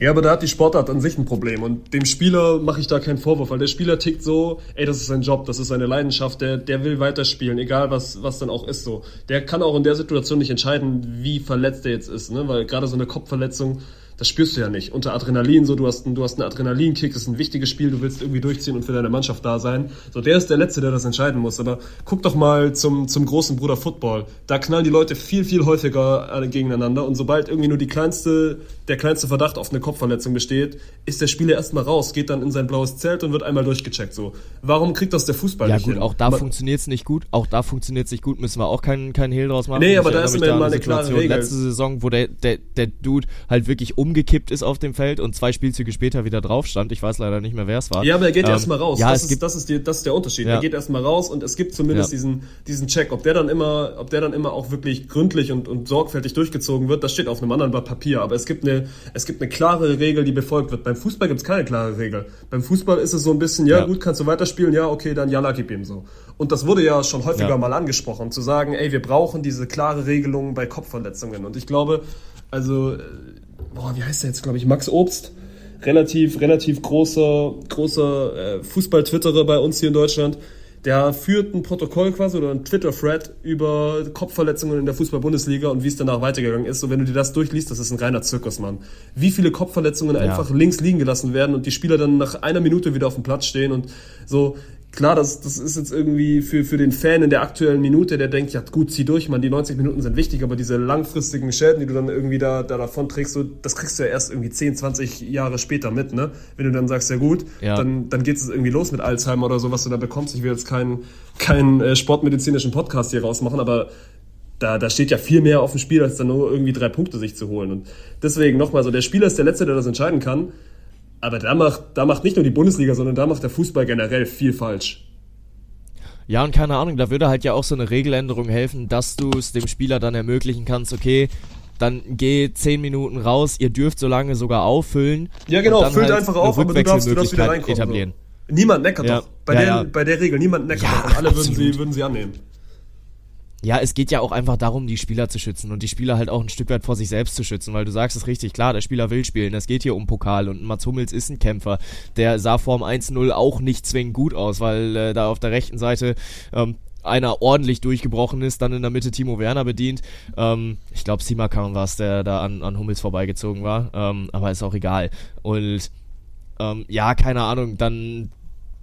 Ja, aber da hat die Sportart an sich ein Problem und dem Spieler mache ich da keinen Vorwurf, weil der Spieler tickt so, ey, das ist sein Job, das ist seine Leidenschaft, der, der will weiterspielen, egal was, was dann auch ist so. Der kann auch in der Situation nicht entscheiden, wie verletzt er jetzt ist, ne, weil gerade so eine Kopfverletzung, das spürst du ja nicht. Unter Adrenalin, so, du hast, einen- du hast einen Adrenalinkick, das ist ein wichtiges Spiel, du willst irgendwie durchziehen und für deine Mannschaft da sein. So, der ist der Letzte, der das entscheiden muss. Aber guck doch mal zum, zum großen Bruder Football. Da knallen die Leute viel, viel häufiger gegeneinander und sobald irgendwie nur die kleinste, der kleinste Verdacht auf eine Kopfverletzung besteht, ist der Spieler erstmal raus, geht dann in sein blaues Zelt und wird einmal durchgecheckt, so. Warum kriegt das der Fußball Ja nicht gut, hin? auch da funktioniert es nicht gut. Auch da funktioniert es nicht gut, müssen wir auch keinen keinen Hehl draus machen. Nee, Ich aber da erinnere ist immer mal eine klare Regel. Letzte Saison, wo der, der, der Dude halt wirklich umgekippt ist auf dem Feld und zwei Spielzüge später wieder drauf stand. Ich weiß leider nicht mehr, wer es war. Ja, aber er geht Ähm, erstmal raus. Ja, das, es ist, gibt, das, ist die, das ist der Unterschied. Ja. Er geht erstmal raus und es gibt zumindest Ja. diesen, diesen Check. Ob der dann immer, ob der dann immer auch wirklich gründlich und, und sorgfältig durchgezogen wird, das steht auf einem anderen Blatt Papier. Aber es gibt eine, es gibt eine klare Regel, die befolgt wird. Beim Fußball gibt es keine klare Regel. Beim Fußball ist es so ein bisschen, ja, Ja. gut, kannst du weiterspielen, ja, okay, dann Jalla, gib ihm so. Und das wurde ja schon häufiger Ja. mal angesprochen, zu sagen, ey, wir brauchen diese klare Regelung bei Kopfverletzungen. Und ich glaube, also, äh, boah, wie heißt der jetzt, glaube ich, Max Obst? relativ, relativ großer, großer äh, Fußball-Twitterer bei uns hier in Deutschland. Der führt ein Protokoll quasi oder ein Twitter-Thread über Kopfverletzungen in der Fußball-Bundesliga und wie es danach weitergegangen ist. Und wenn du dir das durchliest, das ist ein reiner Zirkus, Mann. Wie viele Kopfverletzungen einfach links liegen gelassen werden und die Spieler dann nach einer Minute wieder auf dem Platz stehen und so. Klar, das, das ist jetzt irgendwie für, für den Fan in der aktuellen Minute, der denkt, ja gut, zieh durch, man, die 90 Minuten sind wichtig, aber diese langfristigen Schäden, die du dann irgendwie da, da davon trägst, so, das kriegst du ja erst irgendwie 10, 20 Jahre später mit, ne? Wenn du dann sagst, ja gut, Ja. dann, dann geht es irgendwie los mit Alzheimer oder so, was du da bekommst. Ich will jetzt keinen keinen äh, sportmedizinischen Podcast hier rausmachen, aber da, da steht ja viel mehr auf dem Spiel, als dann nur irgendwie drei Punkte sich zu holen. Und deswegen nochmal so, der Spieler ist der Letzte, der das entscheiden kann. Aber da macht, da macht nicht nur die Bundesliga, sondern da macht der Fußball generell viel falsch. Ja, und keine Ahnung, da würde halt ja auch so eine Regeländerung helfen, dass du es dem Spieler dann ermöglichen kannst, okay, dann geh 10 Minuten raus, ihr dürft so lange sogar auffüllen. Ja, genau, füllt halt einfach auf, aber du darfst, du darfst wieder reinkommen. etablieren. So. Niemand meckert Ja. doch. Bei, Ja, der, ja. bei der Regel, niemand meckert Ja, doch. Und alle würden sie, würden sie annehmen. Ja, es geht ja auch einfach darum, die Spieler zu schützen und die Spieler halt auch ein Stück weit vor sich selbst zu schützen, weil du sagst es richtig, klar, der Spieler will spielen, es geht hier um Pokal und Mats Hummels ist ein Kämpfer. Der sah vorm 1-0 auch nicht zwingend gut aus, weil äh, da auf der rechten Seite ähm, einer ordentlich durchgebrochen ist, dann in der Mitte Timo Werner bedient. Ähm, ich glaube, Simakan war es, der da an, an Hummels vorbeigezogen war, ähm, aber ist auch egal. Und ähm, ja, keine Ahnung, dann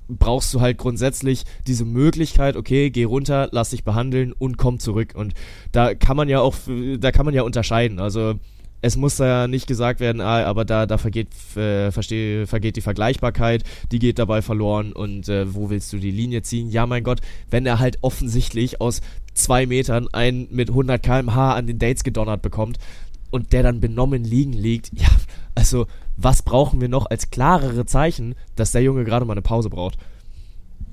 brauchst du halt grundsätzlich diese Möglichkeit, okay, geh runter, lass dich behandeln und komm zurück. Und da kann man ja auch, da kann man ja unterscheiden. Also es muss da nicht gesagt werden, ah, aber da, da vergeht, äh, versteh, vergeht die Vergleichbarkeit, die geht dabei verloren und äh, wo willst du die Linie ziehen? Ja, mein Gott, wenn er halt offensichtlich aus zwei Metern einen mit 100 km/h an den Dates gedonnert bekommt und der dann benommen liegen liegt, ja, also was brauchen wir noch als klarere Zeichen, dass der Junge gerade mal eine Pause braucht?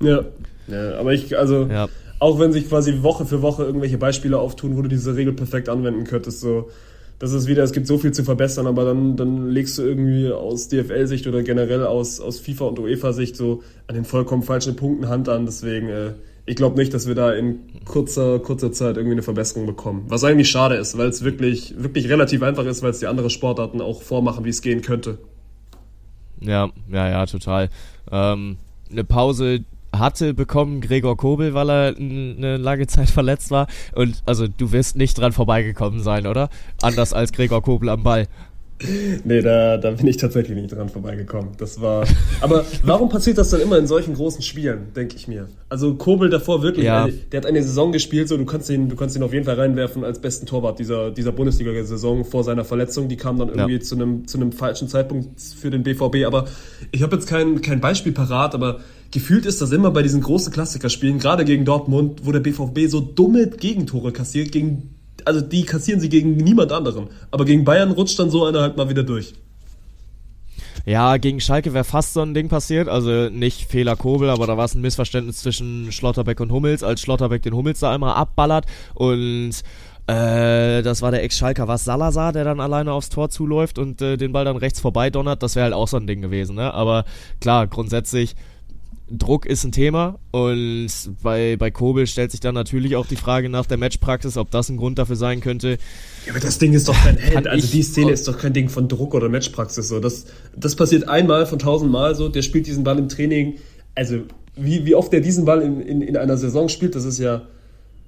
Ja, ja aber ich, also, ja. auch wenn sich quasi Woche für Woche irgendwelche Beispiele auftun, wo du diese Regel perfekt anwenden könntest, so, das ist wieder, es gibt so viel zu verbessern, aber dann, dann legst du irgendwie aus DFL-Sicht oder generell aus, aus FIFA- und UEFA-Sicht so an den vollkommen falschen Punkten Hand an. Deswegen, äh, ich glaube nicht, dass wir da in kurzer, kurzer Zeit irgendwie eine Verbesserung bekommen. Was eigentlich schade ist, weil es wirklich, wirklich relativ einfach ist, weil es die anderen Sportarten auch vormachen, wie es gehen könnte. Ja, ja, ja, total. Ähm, eine Pause, hatte bekommen Gregor Kobel, weil er eine lange Zeit verletzt war. Und also du wirst nicht dran vorbeigekommen sein, oder? Anders als Gregor Kobel am Ball. Nee, da, da bin ich tatsächlich nicht dran vorbeigekommen. Das war. Aber warum passiert das dann immer in solchen großen Spielen, denke ich mir? Also Kobel davor wirklich, ja. der hat eine Saison gespielt, so du kannst ihn, du kannst ihn auf jeden Fall reinwerfen als besten Torwart dieser, dieser Bundesliga-Saison vor seiner Verletzung. Die kam dann irgendwie ja. zu einem zu einem falschen Zeitpunkt für den BVB. Aber ich habe jetzt kein, kein Beispiel parat, aber gefühlt ist das immer bei diesen großen Klassikerspielen, gerade gegen Dortmund, wo der BVB so dumme Gegentore kassiert, gegen, also die kassieren sie gegen niemand anderen. Aber gegen Bayern rutscht dann so einer halt mal wieder durch. Ja, gegen Schalke wäre fast so ein Ding passiert. Also nicht Fehler Kobel, aber da war es ein Missverständnis zwischen Schlotterbeck und Hummels, als Schlotterbeck den Hummels da einmal abballert und äh, das war der Ex-Schalker, was Salazar, der dann alleine aufs Tor zuläuft und äh, den Ball dann rechts vorbei donnert. Das wäre halt auch so ein Ding gewesen, ne? Aber klar, grundsätzlich Druck ist ein Thema und bei, bei Kobel stellt sich dann natürlich auch die Frage nach der Matchpraxis, ob das ein Grund dafür sein könnte. Ja, aber das Ding ist doch kein Held. Also die Szene ist doch kein Ding von Druck oder Matchpraxis. So. Das, das passiert einmal von tausendmal so. Der spielt diesen Ball im Training. Also wie, wie oft der diesen Ball in, in, in einer Saison spielt, das ist ja,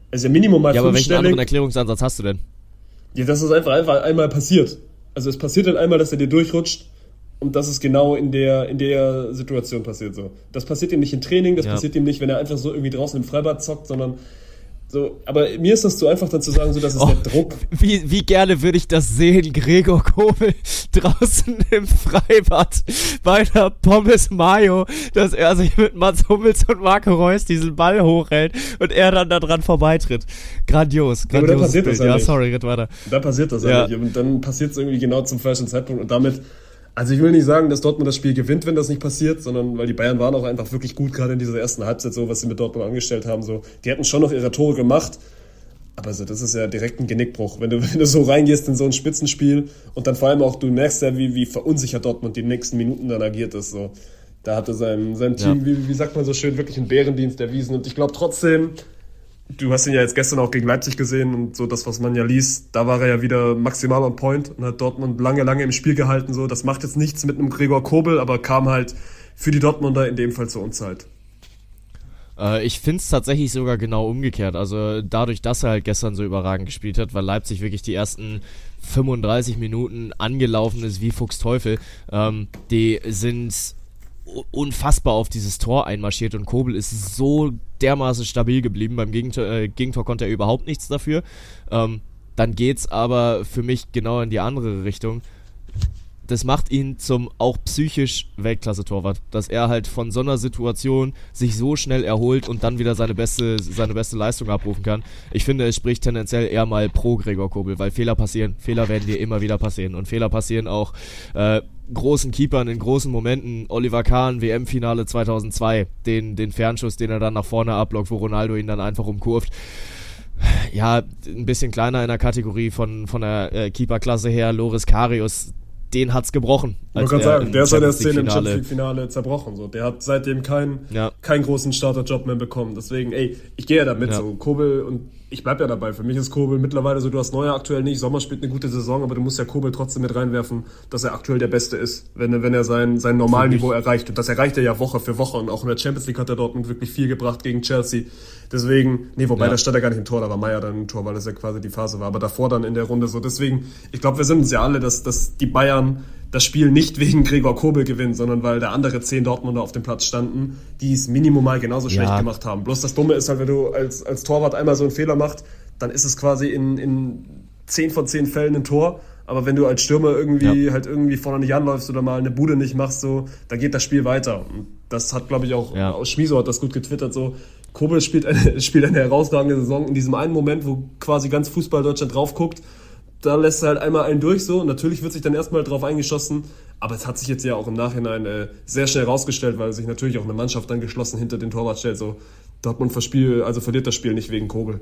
ist ja Minimum mal Ja, aber welchen anderen Erklärungsansatz hast du denn? Ja, das ist einfach, einfach einmal passiert. Also es passiert dann einmal, dass er dir durchrutscht und das ist genau in der, in der Situation passiert so. Das passiert ihm nicht im Training, das ja. passiert ihm nicht, wenn er einfach so irgendwie draußen im Freibad zockt, sondern so, aber mir ist das zu einfach dann zu sagen, so, das ist oh, der Druck. Wie, wie gerne würde ich das sehen, Gregor Kobel draußen im Freibad bei der Pommes Mayo, dass er sich mit Mats Hummels und Marco Reus diesen Ball hochhält und er dann da dran vorbeitritt. Grandios, grandios. Ja, passiert Bild. das ja, ja sorry, red weiter. Da passiert das ja nicht. Und dann passiert es irgendwie genau zum falschen Zeitpunkt und damit also ich will nicht sagen, dass Dortmund das Spiel gewinnt, wenn das nicht passiert, sondern weil die Bayern waren auch einfach wirklich gut, gerade in dieser ersten Halbzeit, so was sie mit Dortmund angestellt haben. So, die hätten schon noch ihre Tore gemacht, aber so, das ist ja direkt ein Genickbruch. Wenn du, wenn du so reingehst in so ein Spitzenspiel und dann vor allem auch, du merkst ja, wie, wie verunsichert Dortmund die nächsten Minuten dann agiert ist. So. Da hatte sein, sein Team, ja. wie, wie sagt man so schön, wirklich einen Bärendienst erwiesen. Und ich glaube trotzdem, du hast ihn ja jetzt gestern auch gegen Leipzig gesehen und so das, was man ja liest, da war er ja wieder maximal on point und hat Dortmund lange, lange im Spiel gehalten. So, das macht jetzt nichts mit einem Gregor Kobel, aber kam halt für die Dortmunder in dem Fall zur Unzeit. Äh, ich finde es tatsächlich sogar genau umgekehrt. Also dadurch, dass er halt gestern so überragend gespielt hat, weil Leipzig wirklich die ersten 35 Minuten angelaufen ist wie Fuchs Teufel. Ähm, die sind unfassbar auf dieses Tor einmarschiert und Kobel ist so dermaßen stabil geblieben. Beim Gegentor, äh, Gegentor konnte er überhaupt nichts dafür. Ähm, dann geht's aber für mich genau in die andere Richtung. Das macht ihn zum auch psychisch Weltklasse-Torwart, dass er halt von so einer Situation sich so schnell erholt und dann wieder seine beste, seine beste Leistung abrufen kann. Ich finde, es spricht tendenziell eher mal pro Gregor Kobel, weil Fehler passieren. Fehler werden dir immer wieder passieren und Fehler passieren auch äh, großen Keepern in großen Momenten. Oliver Kahn, WM-Finale 2002, den, den Fernschuss, den er dann nach vorne ablockt, wo Ronaldo ihn dann einfach umkurvt. Ja, ein bisschen kleiner in der Kategorie von, von der äh, Keeper-Klasse her. Loris Karius, den hat's gebrochen. Man kann sagen, der ist seit der Szene im Champions League Finale zerbrochen. So, der hat seitdem keinen ja. keinen großen Starterjob mehr bekommen. Deswegen, ey, ich gehe ja damit ja. so. Kobel und ich bleib ja dabei. Für mich ist Kobel mittlerweile so, du hast Neuer aktuell nicht. Sommer spielt eine gute Saison, aber du musst ja Kobel trotzdem mit reinwerfen, dass er aktuell der Beste ist, wenn, wenn er sein, sein Normalniveau erreicht. Und das erreicht er ja Woche für Woche. Und auch in der Champions League hat er Dortmund wirklich viel gebracht gegen Chelsea. Deswegen, nee, wobei, ja. da stand er gar nicht im Tor, da war Meier dann im Tor, weil das ja quasi die Phase war. Aber davor dann in der Runde so. Deswegen, ich glaube, wir sind uns ja alle, dass, dass die Bayern das Spiel nicht wegen Gregor Kobel gewinnen, sondern weil da andere zehn Dortmunder auf dem Platz standen, die es Minimum mal genauso schlecht ja. gemacht haben. Bloß das Dumme ist halt, wenn du als, als Torwart einmal so einen Fehler machst, dann ist es quasi in, in zehn von zehn Fällen ein Tor. Aber wenn du als Stürmer irgendwie ja. halt irgendwie vorne nicht anläufst oder mal eine Bude nicht machst, so, dann geht das Spiel weiter. Und das hat, glaube ich, auch, ja. auch Schmieso hat das gut getwittert, so, Kobel spielt eine, spielt eine herausragende Saison in diesem einen Moment, wo quasi ganz Fußball Deutschland drauf guckt. Da lässt er halt einmal einen durch so. Und natürlich wird sich dann erstmal drauf eingeschossen. Aber es hat sich jetzt ja auch im Nachhinein äh, sehr schnell rausgestellt, weil sich natürlich auch eine Mannschaft dann geschlossen hinter den Torwart stellt. So, Dortmund verspiel, also verliert das Spiel nicht wegen Kobel.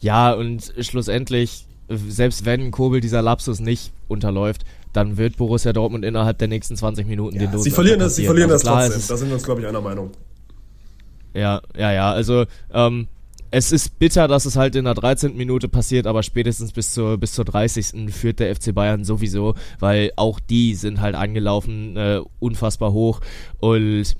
Ja, und schlussendlich, selbst wenn Kobel dieser Lapsus nicht unterläuft, dann wird Borussia Dortmund innerhalb der nächsten 20 Minuten ja, den Sie verlieren das, sie verlieren also das trotzdem. Da sind wir uns, glaube ich, einer Meinung. Ja, ja, ja. Also ähm, es ist bitter, dass es halt in der 13. Minute passiert, aber spätestens bis zur, bis zur 30. führt der FC Bayern sowieso, weil auch die sind halt angelaufen, äh, unfassbar hoch und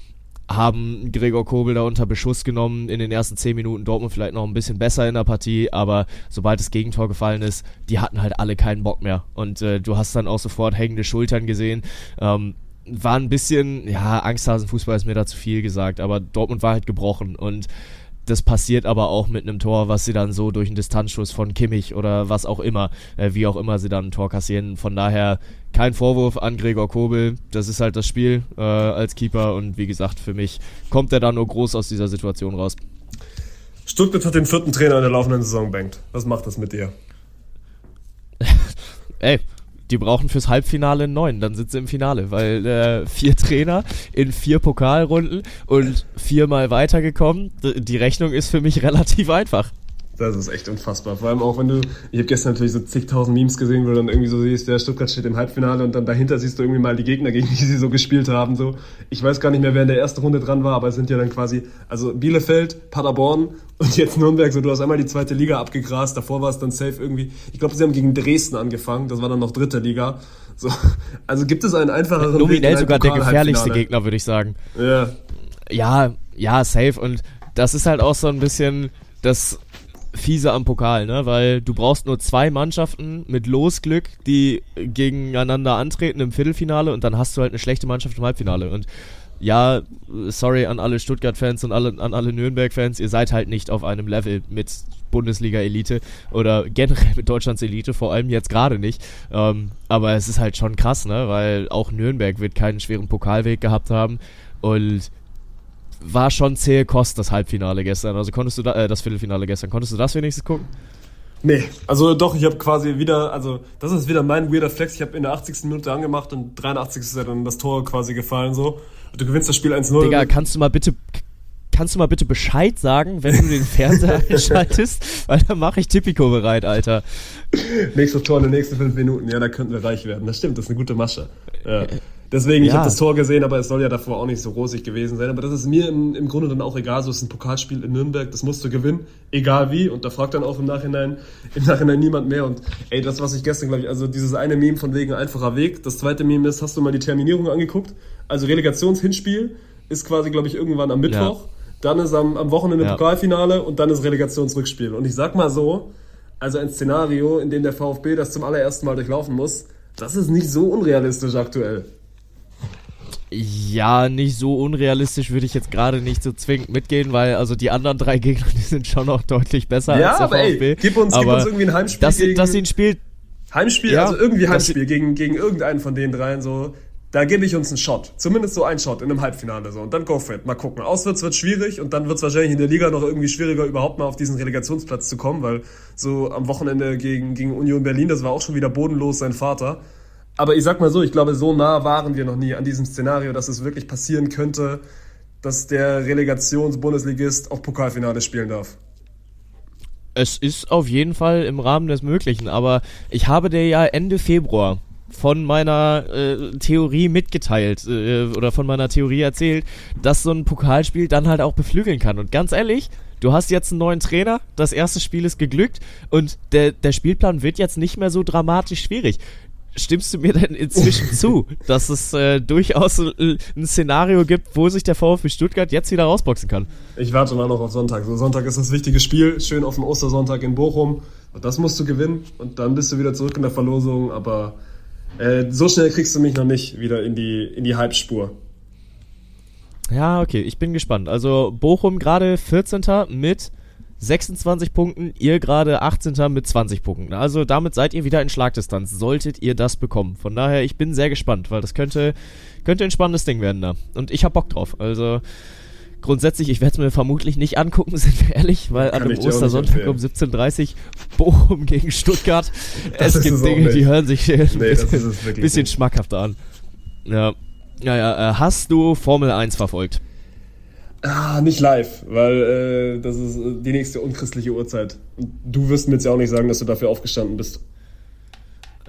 haben Gregor Kobel da unter Beschuss genommen. In den ersten 10 Minuten Dortmund vielleicht noch ein bisschen besser in der Partie, aber sobald das Gegentor gefallen ist, die hatten halt alle keinen Bock mehr. Und äh, du hast dann auch sofort hängende Schultern gesehen. Ähm, war ein bisschen, ja, Angsthasenfußball ist mir da zu viel gesagt, aber Dortmund war halt gebrochen und das passiert aber auch mit einem Tor, was sie dann so durch einen Distanzschuss von Kimmich oder was auch immer, äh, wie auch immer sie dann ein Tor kassieren. Von daher kein Vorwurf an Gregor Kobel. Das ist halt das Spiel äh, als Keeper und wie gesagt, für mich kommt er da nur groß aus dieser Situation raus. Stuttgart hat den vierten Trainer in der laufenden Saison bankt. Was macht das mit dir? Ey, die brauchen fürs Halbfinale einen neuen, dann sind sie im Finale, weil äh, vier Trainer in vier Pokalrunden und viermal weitergekommen. Die Rechnung ist für mich relativ einfach. Das ist echt unfassbar. Vor allem auch, wenn du, ich habe gestern natürlich so zigtausend Memes gesehen, wo du dann irgendwie so siehst, der Stuttgart steht im Halbfinale und dann dahinter siehst du irgendwie mal die Gegner, gegen die sie so gespielt haben. So, ich weiß gar nicht mehr, wer in der ersten Runde dran war, aber es sind ja dann quasi, also Bielefeld, Paderborn und jetzt Nürnberg. So, du hast einmal die zweite Liga abgegrast. Davor war es dann safe irgendwie. Ich glaube, sie haben gegen Dresden angefangen. Das war dann noch dritte Liga. So, also gibt es einen einfacheren Nominell sogar der gefährlichste Gegner, würde ich sagen. Ja. Ja, ja, safe. Und das ist halt auch so ein bisschen das fiese am Pokal, ne? Weil du brauchst nur zwei Mannschaften mit Losglück, die gegeneinander antreten im Viertelfinale und dann hast du halt eine schlechte Mannschaft im Halbfinale. Und ja, sorry an alle Stuttgart-Fans und alle, an alle Nürnberg-Fans, ihr seid halt nicht auf einem Level mit Bundesliga-Elite oder generell mit Deutschlands Elite, vor allem jetzt gerade nicht. Ähm, aber es ist halt schon krass, ne? Weil auch Nürnberg wird keinen schweren Pokalweg gehabt haben und war schon zähe Kost, das Halbfinale gestern. Also konntest du da, äh, das Viertelfinale gestern, konntest du das wenigstens gucken? Nee, also doch, ich habe quasi wieder, also das ist wieder mein weirder Flex. Ich habe in der 80. Minute angemacht und 83. ist ja dann das Tor quasi gefallen so. Du gewinnst das Spiel 1-0. Digga, kannst du mal bitte kannst du mal bitte Bescheid sagen, wenn du den Fernseher einschaltest? Weil dann mache ich Tipico bereit, Alter. Nächstes Tor in den nächsten fünf Minuten, ja, da könnten wir reich werden. Das stimmt, das ist eine gute Masche. Ja. Deswegen, ja. ich habe das Tor gesehen, aber es soll ja davor auch nicht so rosig gewesen sein. Aber das ist mir im, im Grunde dann auch egal. So ist ein Pokalspiel in Nürnberg, das musst du gewinnen, egal wie. Und da fragt dann auch im Nachhinein, im Nachhinein niemand mehr. Und ey, das, was ich gestern, glaube ich, also dieses eine Meme von wegen einfacher Weg. Das zweite Meme ist, hast du mal die Terminierung angeguckt? Also Relegationshinspiel ist quasi, glaube ich, irgendwann am Mittwoch. Ja. Dann ist am, am Wochenende ja. Pokalfinale und dann ist Relegationsrückspiel. Und ich sag mal so, also ein Szenario, in dem der VfB das zum allerersten Mal durchlaufen muss, das ist nicht so unrealistisch aktuell. Ja, nicht so unrealistisch würde ich jetzt gerade nicht so zwingend mitgehen, weil also die anderen drei Gegner, die sind schon noch deutlich besser ja, als der aber VfB. Ey, gib uns, aber gib uns irgendwie ein Heimspiel dass, gegen... Dass sie ein Spiel... Heimspiel, ja, also irgendwie Heimspiel gegen, gegen irgendeinen von den dreien so. Da gebe ich uns einen Shot. Zumindest so einen Shot in einem Halbfinale so. Und dann go for it. Mal gucken. Auswärts wird schwierig und dann wird es wahrscheinlich in der Liga noch irgendwie schwieriger, überhaupt mal auf diesen Relegationsplatz zu kommen, weil so am Wochenende gegen, gegen Union Berlin, das war auch schon wieder bodenlos sein Vater. Aber ich sag mal so, ich glaube, so nah waren wir noch nie an diesem Szenario, dass es wirklich passieren könnte, dass der Relegations-Bundesligist auch Pokalfinale spielen darf. Es ist auf jeden Fall im Rahmen des Möglichen, aber ich habe dir ja Ende Februar von meiner äh, Theorie mitgeteilt äh, oder von meiner Theorie erzählt, dass so ein Pokalspiel dann halt auch beflügeln kann. Und ganz ehrlich, du hast jetzt einen neuen Trainer, das erste Spiel ist geglückt und der, der Spielplan wird jetzt nicht mehr so dramatisch schwierig stimmst du mir denn inzwischen zu, dass es äh, durchaus ein Szenario gibt, wo sich der VfB Stuttgart jetzt wieder rausboxen kann? Ich warte mal noch auf Sonntag. So, Sonntag ist das wichtige Spiel, schön auf dem Ostersonntag in Bochum. Und das musst du gewinnen und dann bist du wieder zurück in der Verlosung. Aber äh, so schnell kriegst du mich noch nicht wieder in die, in die Halbspur. Ja, okay, ich bin gespannt. Also Bochum gerade 14. mit 26 Punkten, ihr gerade 18. mit 20 Punkten. Also damit seid ihr wieder in Schlagdistanz, solltet ihr das bekommen. Von daher, ich bin sehr gespannt, weil das könnte, könnte ein spannendes Ding werden da. Und ich hab Bock drauf. Also grundsätzlich, ich werde es mir vermutlich nicht angucken, sind wir ehrlich, weil Kann an nicht Ostersonntag um 17.30 Bochum gegen Stuttgart. Das es gibt es Dinge, die hören sich ein Nee, ist bisschen, bisschen schmackhafter an. Ja. Ja, ja, äh, hast du Formel 1 verfolgt? Ah, nicht live, weil äh, das ist äh, die nächste unchristliche Uhrzeit. Du wirst mir jetzt ja auch nicht sagen, dass du dafür aufgestanden bist.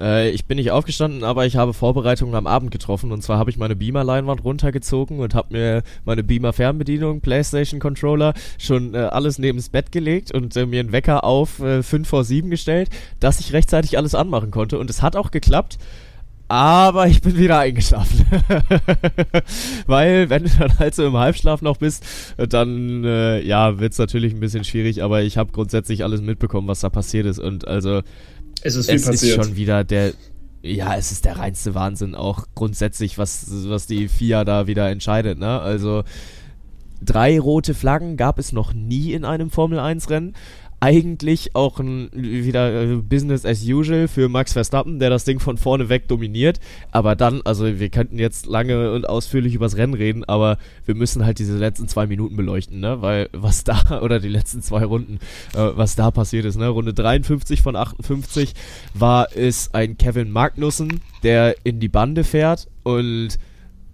Äh, ich bin nicht aufgestanden, aber ich habe Vorbereitungen am Abend getroffen. Und zwar habe ich meine Beamer-Leinwand runtergezogen und habe mir meine Beamer-Fernbedienung, PlayStation-Controller, schon äh, alles neben das Bett gelegt und äh, mir einen Wecker auf äh, 5 vor 7 gestellt, dass ich rechtzeitig alles anmachen konnte. Und es hat auch geklappt. Aber ich bin wieder eingeschlafen. Weil, wenn du dann halt so im Halbschlaf noch bist, dann, äh, ja, wird's natürlich ein bisschen schwierig, aber ich habe grundsätzlich alles mitbekommen, was da passiert ist. Und also, Es ist es ist schon wieder der, ja, es ist der reinste Wahnsinn auch grundsätzlich, was, was die FIA da wieder entscheidet, ne? Also, drei rote Flaggen gab es noch nie in einem Formel 1 Rennen. Eigentlich auch ein, wieder äh, Business as usual für Max Verstappen, der das Ding von vorne weg dominiert. Aber dann, also wir könnten jetzt lange und ausführlich übers Rennen reden, aber wir müssen halt diese letzten zwei Minuten beleuchten, ne? Weil was da, oder die letzten zwei Runden, äh, was da passiert ist, ne? Runde 53 von 58 war es ein Kevin Magnussen, der in die Bande fährt und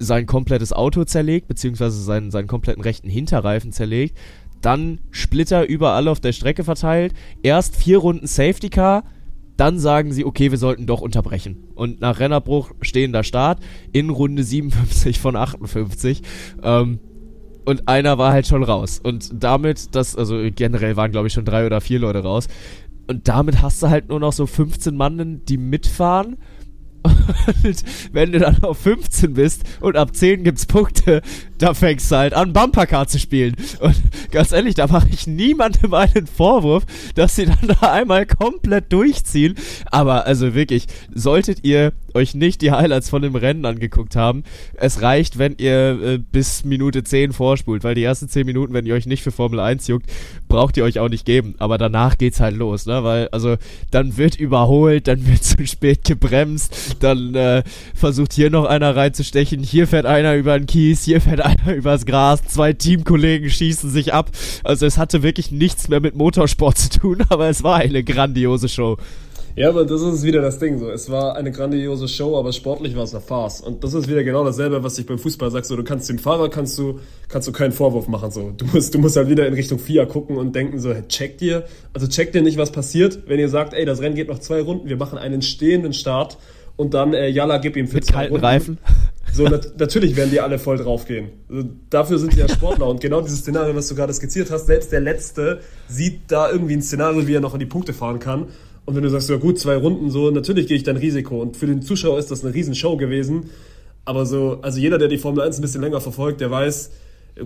sein komplettes Auto zerlegt, beziehungsweise seinen, seinen kompletten rechten Hinterreifen zerlegt. Dann Splitter überall auf der Strecke verteilt. Erst vier Runden Safety Car. Dann sagen sie, okay, wir sollten doch unterbrechen. Und nach Rennerbruch stehender Start in Runde 57 von 58. Ähm, und einer war halt schon raus. Und damit, das, also generell waren glaube ich schon drei oder vier Leute raus. Und damit hast du halt nur noch so 15 Mann, die mitfahren. Und wenn du dann auf 15 bist und ab 10 gibt's Punkte, da fängst du halt an, Bumpercar zu spielen. Und ganz ehrlich, da mache ich niemandem einen Vorwurf, dass sie dann da einmal komplett durchziehen. Aber also wirklich, solltet ihr euch nicht die Highlights von dem Rennen angeguckt haben, es reicht, wenn ihr äh, bis Minute 10 vorspult, weil die ersten 10 Minuten, wenn ihr euch nicht für Formel 1 juckt, braucht ihr euch auch nicht geben. Aber danach geht's halt los, ne? Weil, also, dann wird überholt, dann wird zu spät gebremst, dann äh, versucht hier noch einer reinzustechen, hier fährt einer über den Kies, hier fährt einer übers Gras, zwei Teamkollegen schießen sich ab. Also es hatte wirklich nichts mehr mit Motorsport zu tun, aber es war eine grandiose Show. Ja, aber das ist wieder das Ding so. Es war eine grandiose Show, aber sportlich war es eine Farce. Und das ist wieder genau dasselbe, was ich beim Fußball sag. So, du kannst dem Fahrer kannst du, kannst du keinen Vorwurf machen. So, du musst, du musst halt wieder in Richtung FIA gucken und denken so, hey, checkt ihr? Also checkt ihr nicht, was passiert, wenn ihr sagt, ey, das Rennen geht noch zwei Runden, wir machen einen stehenden Start und dann, äh, Jalla, gib ihm für Mit zwei kalten Runden. Reifen. So, nat natürlich werden die alle voll draufgehen. Also, dafür sind sie ja Sportler. Und genau dieses Szenario, was du gerade skizziert hast, selbst der Letzte sieht da irgendwie ein Szenario, wie er noch an die Punkte fahren kann. Und wenn du sagst, ja gut, zwei Runden, so, natürlich gehe ich dann Risiko. Und für den Zuschauer ist das eine Riesenshow gewesen. Aber so, also jeder, der die Formel 1 ein bisschen länger verfolgt, der weiß,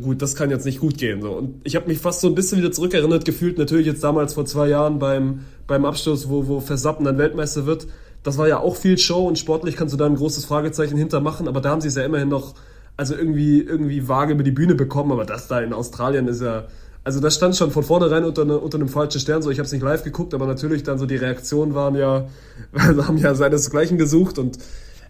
gut, das kann jetzt nicht gut gehen. So. Und ich habe mich fast so ein bisschen wieder zurückerinnert gefühlt, natürlich jetzt damals vor zwei Jahren beim, beim Abschluss, wo, wo Verstappen dann Weltmeister wird. Das war ja auch viel Show und sportlich kannst du da ein großes Fragezeichen hintermachen, aber da haben sie es ja immerhin noch, also irgendwie, irgendwie vage über die Bühne bekommen, aber das da in Australien ist ja, also das stand schon von vornherein unter, ne, unter einem falschen Stern, so ich habe es nicht live geguckt, aber natürlich dann so die Reaktionen waren ja, haben ja seinesgleichen gesucht und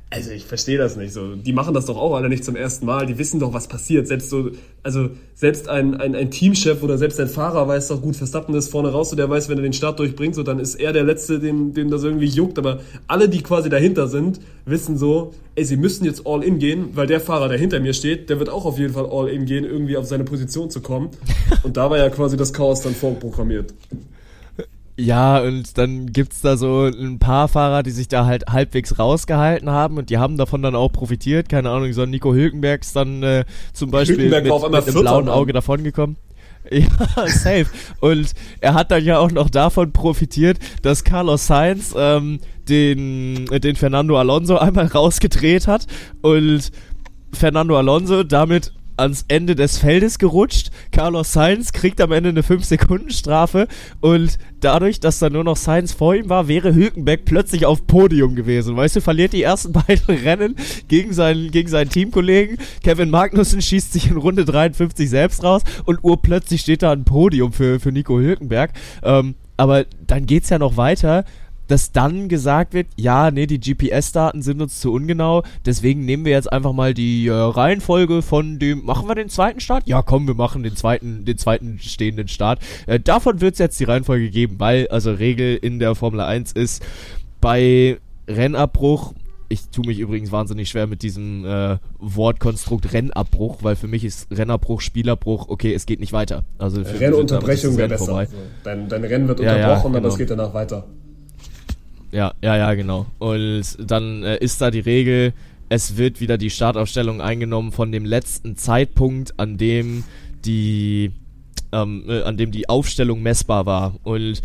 also ich verstehe das nicht so. Die machen das doch auch alle nicht zum ersten Mal. Die wissen doch, was passiert. Selbst so, also selbst ein, ein, ein Teamchef oder selbst ein Fahrer weiß doch gut, Verstappen ist vorne raus, so der weiß, wenn er den Start durchbringt, so dann ist er der Letzte, dem, dem das irgendwie juckt. Aber alle, die quasi dahinter sind, wissen so, ey, sie müssen jetzt all in gehen, weil der Fahrer, der hinter mir steht, der wird auch auf jeden Fall all in gehen, irgendwie auf seine Position zu kommen. Und da war ja quasi das Chaos dann vorprogrammiert. Ja, und dann gibt's da so ein paar Fahrer, die sich da halt halbwegs rausgehalten haben und die haben davon dann auch profitiert. Keine Ahnung, so ein Nico Hülkenberg ist dann äh, zum Beispiel Hülkenberg mit, mit einem blauen Mann. Auge davongekommen. Ja, safe. Und er hat dann ja auch noch davon profitiert, dass Carlos Sainz ähm, den, den Fernando Alonso einmal rausgedreht hat und Fernando Alonso damit ans Ende des Feldes gerutscht. Carlos Sainz kriegt am Ende eine 5-Sekunden-Strafe und dadurch, dass da nur noch Sainz vor ihm war, wäre Hülkenberg plötzlich auf Podium gewesen. Weißt du, verliert die ersten beiden Rennen gegen seinen, gegen seinen Teamkollegen. Kevin Magnussen schießt sich in Runde 53 selbst raus und urplötzlich steht da ein Podium für, für Nico Hülkenberg. Ähm, aber dann geht's ja noch weiter dass dann gesagt wird, ja, nee, die GPS-Daten sind uns zu ungenau, deswegen nehmen wir jetzt einfach mal die äh, Reihenfolge von dem, machen wir den zweiten Start? Ja, komm, wir machen den zweiten, den zweiten stehenden Start. Äh, davon wird es jetzt die Reihenfolge geben, weil, also Regel in der Formel 1 ist, bei Rennabbruch ich tue mich übrigens wahnsinnig schwer mit diesem äh, Wortkonstrukt Rennabbruch, weil für mich ist Rennabbruch, Spielabbruch, okay, es geht nicht weiter. Also für Rennunterbrechung wäre besser. Also dein, dein Rennen wird unterbrochen, ja, ja, genau. aber es geht danach weiter. Ja, ja, ja, genau. Und dann äh, ist da die Regel, es wird wieder die Startaufstellung eingenommen von dem letzten Zeitpunkt, an dem die, ähm, äh, an dem die Aufstellung messbar war. Und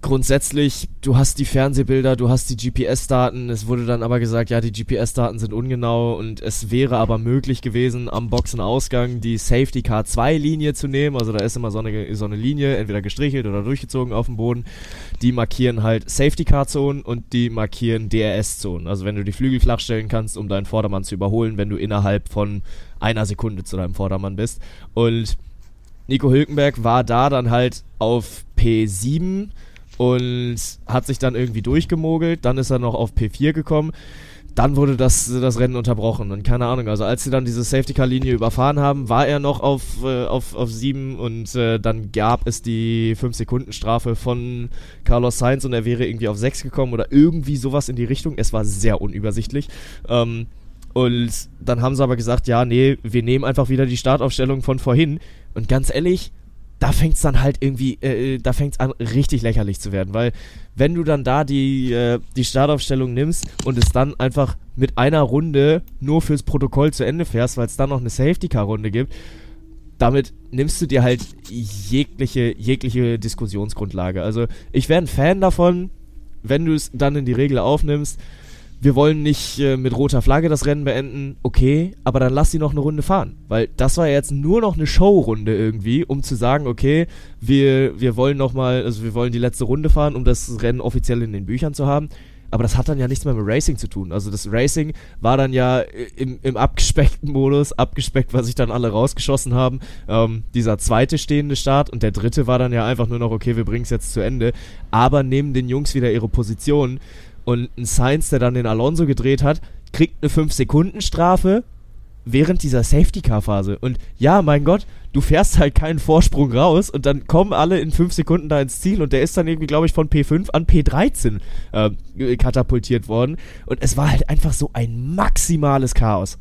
grundsätzlich, du hast die Fernsehbilder, du hast die GPS-Daten. Es wurde dann aber gesagt, ja, die GPS-Daten sind ungenau und es wäre aber möglich gewesen, am Boxenausgang die Safety Car 2 Linie zu nehmen. Also da ist immer so eine, so eine Linie, entweder gestrichelt oder durchgezogen auf dem Boden. Die markieren halt Safety Car Zonen und die markieren DRS Zonen. Also wenn du die Flügel flach stellen kannst, um deinen Vordermann zu überholen, wenn du innerhalb von einer Sekunde zu deinem Vordermann bist. Und Nico Hülkenberg war da dann halt auf P7 und hat sich dann irgendwie durchgemogelt. Dann ist er noch auf P4 gekommen. Dann wurde das, das Rennen unterbrochen und keine Ahnung. Also als sie dann diese Safety-Car-Linie überfahren haben, war er noch auf, äh, auf, auf 7 und äh, dann gab es die 5-Sekunden-Strafe von Carlos Sainz und er wäre irgendwie auf 6 gekommen oder irgendwie sowas in die Richtung. Es war sehr unübersichtlich. Ähm, und dann haben sie aber gesagt, ja, nee, wir nehmen einfach wieder die Startaufstellung von vorhin. Und ganz ehrlich, da fängt es dann halt irgendwie, äh, äh da fängt es an, richtig lächerlich zu werden, weil wenn du dann da die, äh, die Startaufstellung nimmst und es dann einfach mit einer Runde nur fürs Protokoll zu Ende fährst, weil es dann noch eine Safety-Car-Runde gibt, damit nimmst du dir halt jegliche, jegliche Diskussionsgrundlage. Also ich wäre ein Fan davon, wenn du es dann in die Regel aufnimmst, wir wollen nicht äh, mit roter Flagge das Rennen beenden, okay, aber dann lass sie noch eine Runde fahren. Weil das war ja jetzt nur noch eine Showrunde irgendwie, um zu sagen, okay, wir, wir wollen nochmal, also wir wollen die letzte Runde fahren, um das Rennen offiziell in den Büchern zu haben. Aber das hat dann ja nichts mehr mit Racing zu tun. Also das Racing war dann ja im, im abgespeckten Modus, abgespeckt, was sich dann alle rausgeschossen haben. Ähm, dieser zweite stehende Start und der dritte war dann ja einfach nur noch, okay, wir bringen es jetzt zu Ende. Aber nehmen den Jungs wieder ihre Position und ein Sainz, der dann den Alonso gedreht hat, kriegt eine 5-Sekunden-Strafe während dieser Safety-Car-Phase. Und ja, mein Gott, du fährst halt keinen Vorsprung raus und dann kommen alle in 5 Sekunden da ins Ziel und der ist dann irgendwie, glaube ich, von P5 an P13 äh, katapultiert worden. Und es war halt einfach so ein maximales Chaos.